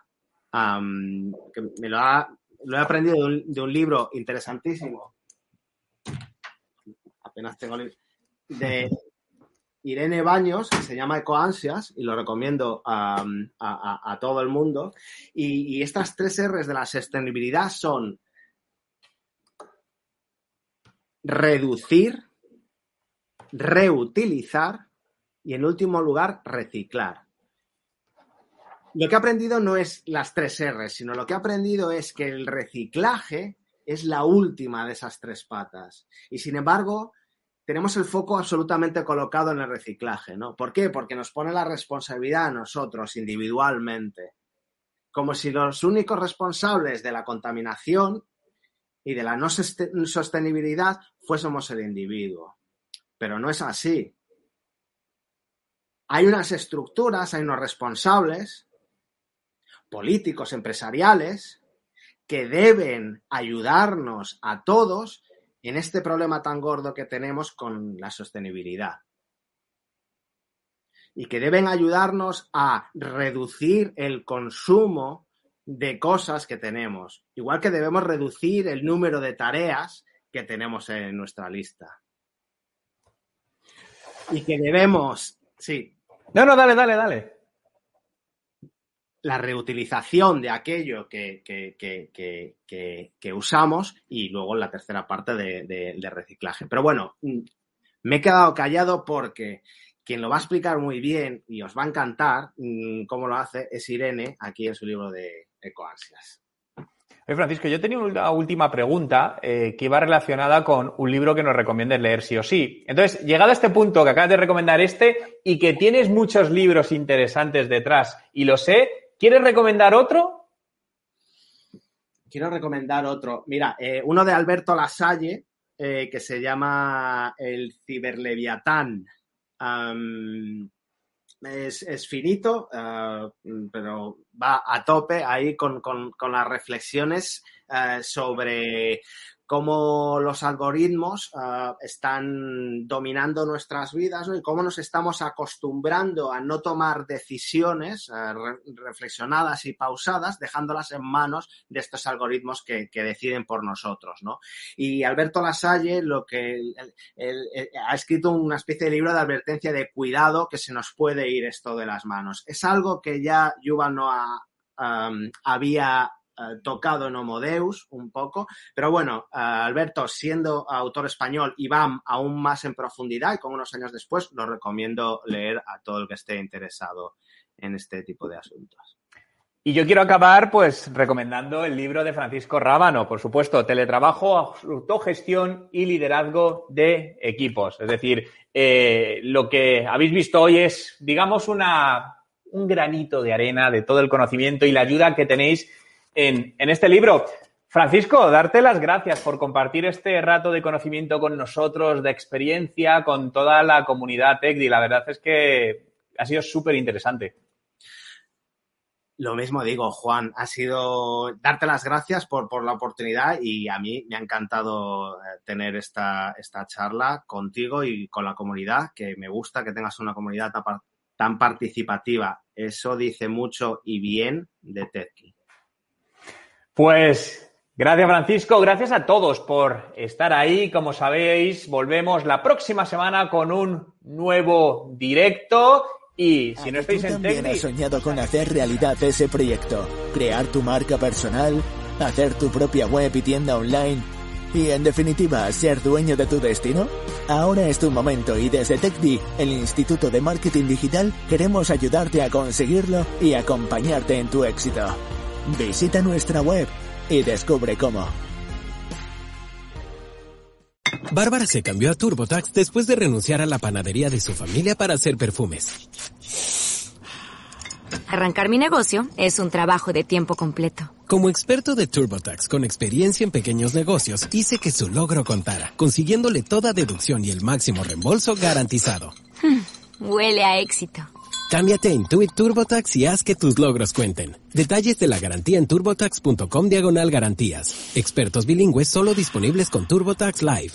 que me lo, he aprendido de un libro interesantísimo apenas tengo de Irene Baños, que se llama Ecoansias, y lo recomiendo a, todo el mundo. Y, estas tres R's de la sostenibilidad son reducir, reutilizar y, en último lugar, reciclar. Lo que he aprendido no es las tres R's, sino lo que he aprendido es que el reciclaje es la última de esas tres patas. Y sin embargo, tenemos el foco absolutamente colocado en el reciclaje, ¿no? ¿Por qué? Porque nos pone la responsabilidad a nosotros individualmente, como si los únicos responsables de la contaminación y de la no sostenibilidad fuésemos el individuo. Pero no es así. Hay unas estructuras, hay unos responsables políticos, empresariales, que deben ayudarnos a todos en este problema tan gordo que tenemos con la sostenibilidad. Y que deben ayudarnos a reducir el consumo de cosas que tenemos. Igual que debemos reducir el número de tareas que tenemos en nuestra lista. Y que debemos, sí. No, no, dale, dale, dale la reutilización de aquello que, que, usamos y luego la tercera parte de, reciclaje. Pero bueno, mm, me he quedado callado porque quien lo va a explicar muy bien y os va a encantar mm, cómo lo hace es Irene aquí en su libro de Ecoansias. Oye, Francisco, yo tenía una última pregunta eh, que iba relacionada con un libro que nos recomiendes leer sí o sí. Entonces, llegado a este punto que acabas de recomendar este y que tienes muchos libros interesantes detrás y lo sé, ¿Quieres recomendar otro? Quiero recomendar otro. Mira, eh, uno de Alberto Lasalle, eh, que se llama El Ciberleviatán. Es, finito, eh, pero va a tope ahí con, con las reflexiones sobre cómo los algoritmos ah, están dominando nuestras vidas y cómo nos estamos acostumbrando a no tomar decisiones ah, reflexionadas y pausadas, dejándolas en manos de estos algoritmos que, deciden por nosotros. Y Alberto Lasalle lo que ha escrito una especie de libro de advertencia de cuidado que se nos puede ir esto de las manos. Es algo que ya Yuval Noah había tocado en Homodeus un poco, pero bueno, eh, Alberto, siendo autor español y va aún más en profundidad y con unos años después, lo recomiendo leer a todo el que esté interesado en este tipo de asuntos. Y yo quiero acabar pues recomendando el libro de Francisco Rábano, por supuesto, Teletrabajo, Autogestión y Liderazgo de Equipos. Es decir, eh, lo que habéis visto hoy es, digamos, una, un granito de arena de todo el conocimiento y la ayuda que tenéis en, este libro. Francisco, darte las gracias por compartir este rato de conocimiento con nosotros, de experiencia, con toda la comunidad TECDI. La verdad es que ha sido súper interesante. Lo mismo digo, Juan, ha sido darte las gracias por, la oportunidad y a mí me ha encantado eh, tener esta, charla contigo y con la comunidad, que me gusta que tengas una comunidad tan participativa eso dice mucho y bien de Tedki. Pues gracias Francisco, gracias a todos por estar ahí. Como sabéis, volvemos la próxima semana con un nuevo directo. Y si no estáis en también has soñado con hacer realidad ese proyecto, crear tu marca personal, hacer tu propia web y tienda online y en definitiva ser dueño de tu destino? Ahora es tu momento y desde TechD, el Instituto de Marketing Digital, queremos ayudarte a conseguirlo y acompañarte en tu éxito. Visita nuestra web y descubre cómo. Bárbara se cambió a TurboTax después de renunciar a la panadería de su familia para hacer perfumes. Arrancar mi negocio es un trabajo de tiempo completo. Como experto de TurboTax con experiencia en pequeños negocios, hice que su logro contara, consiguiéndole toda deducción y el máximo reembolso garantizado. Huele a éxito. Cámbiate a Intuit TurboTax y haz que tus logros cuenten. Detalles de la garantía en turbotax.com diagonal garantías. Expertos bilingües solo disponibles con TurboTax Live.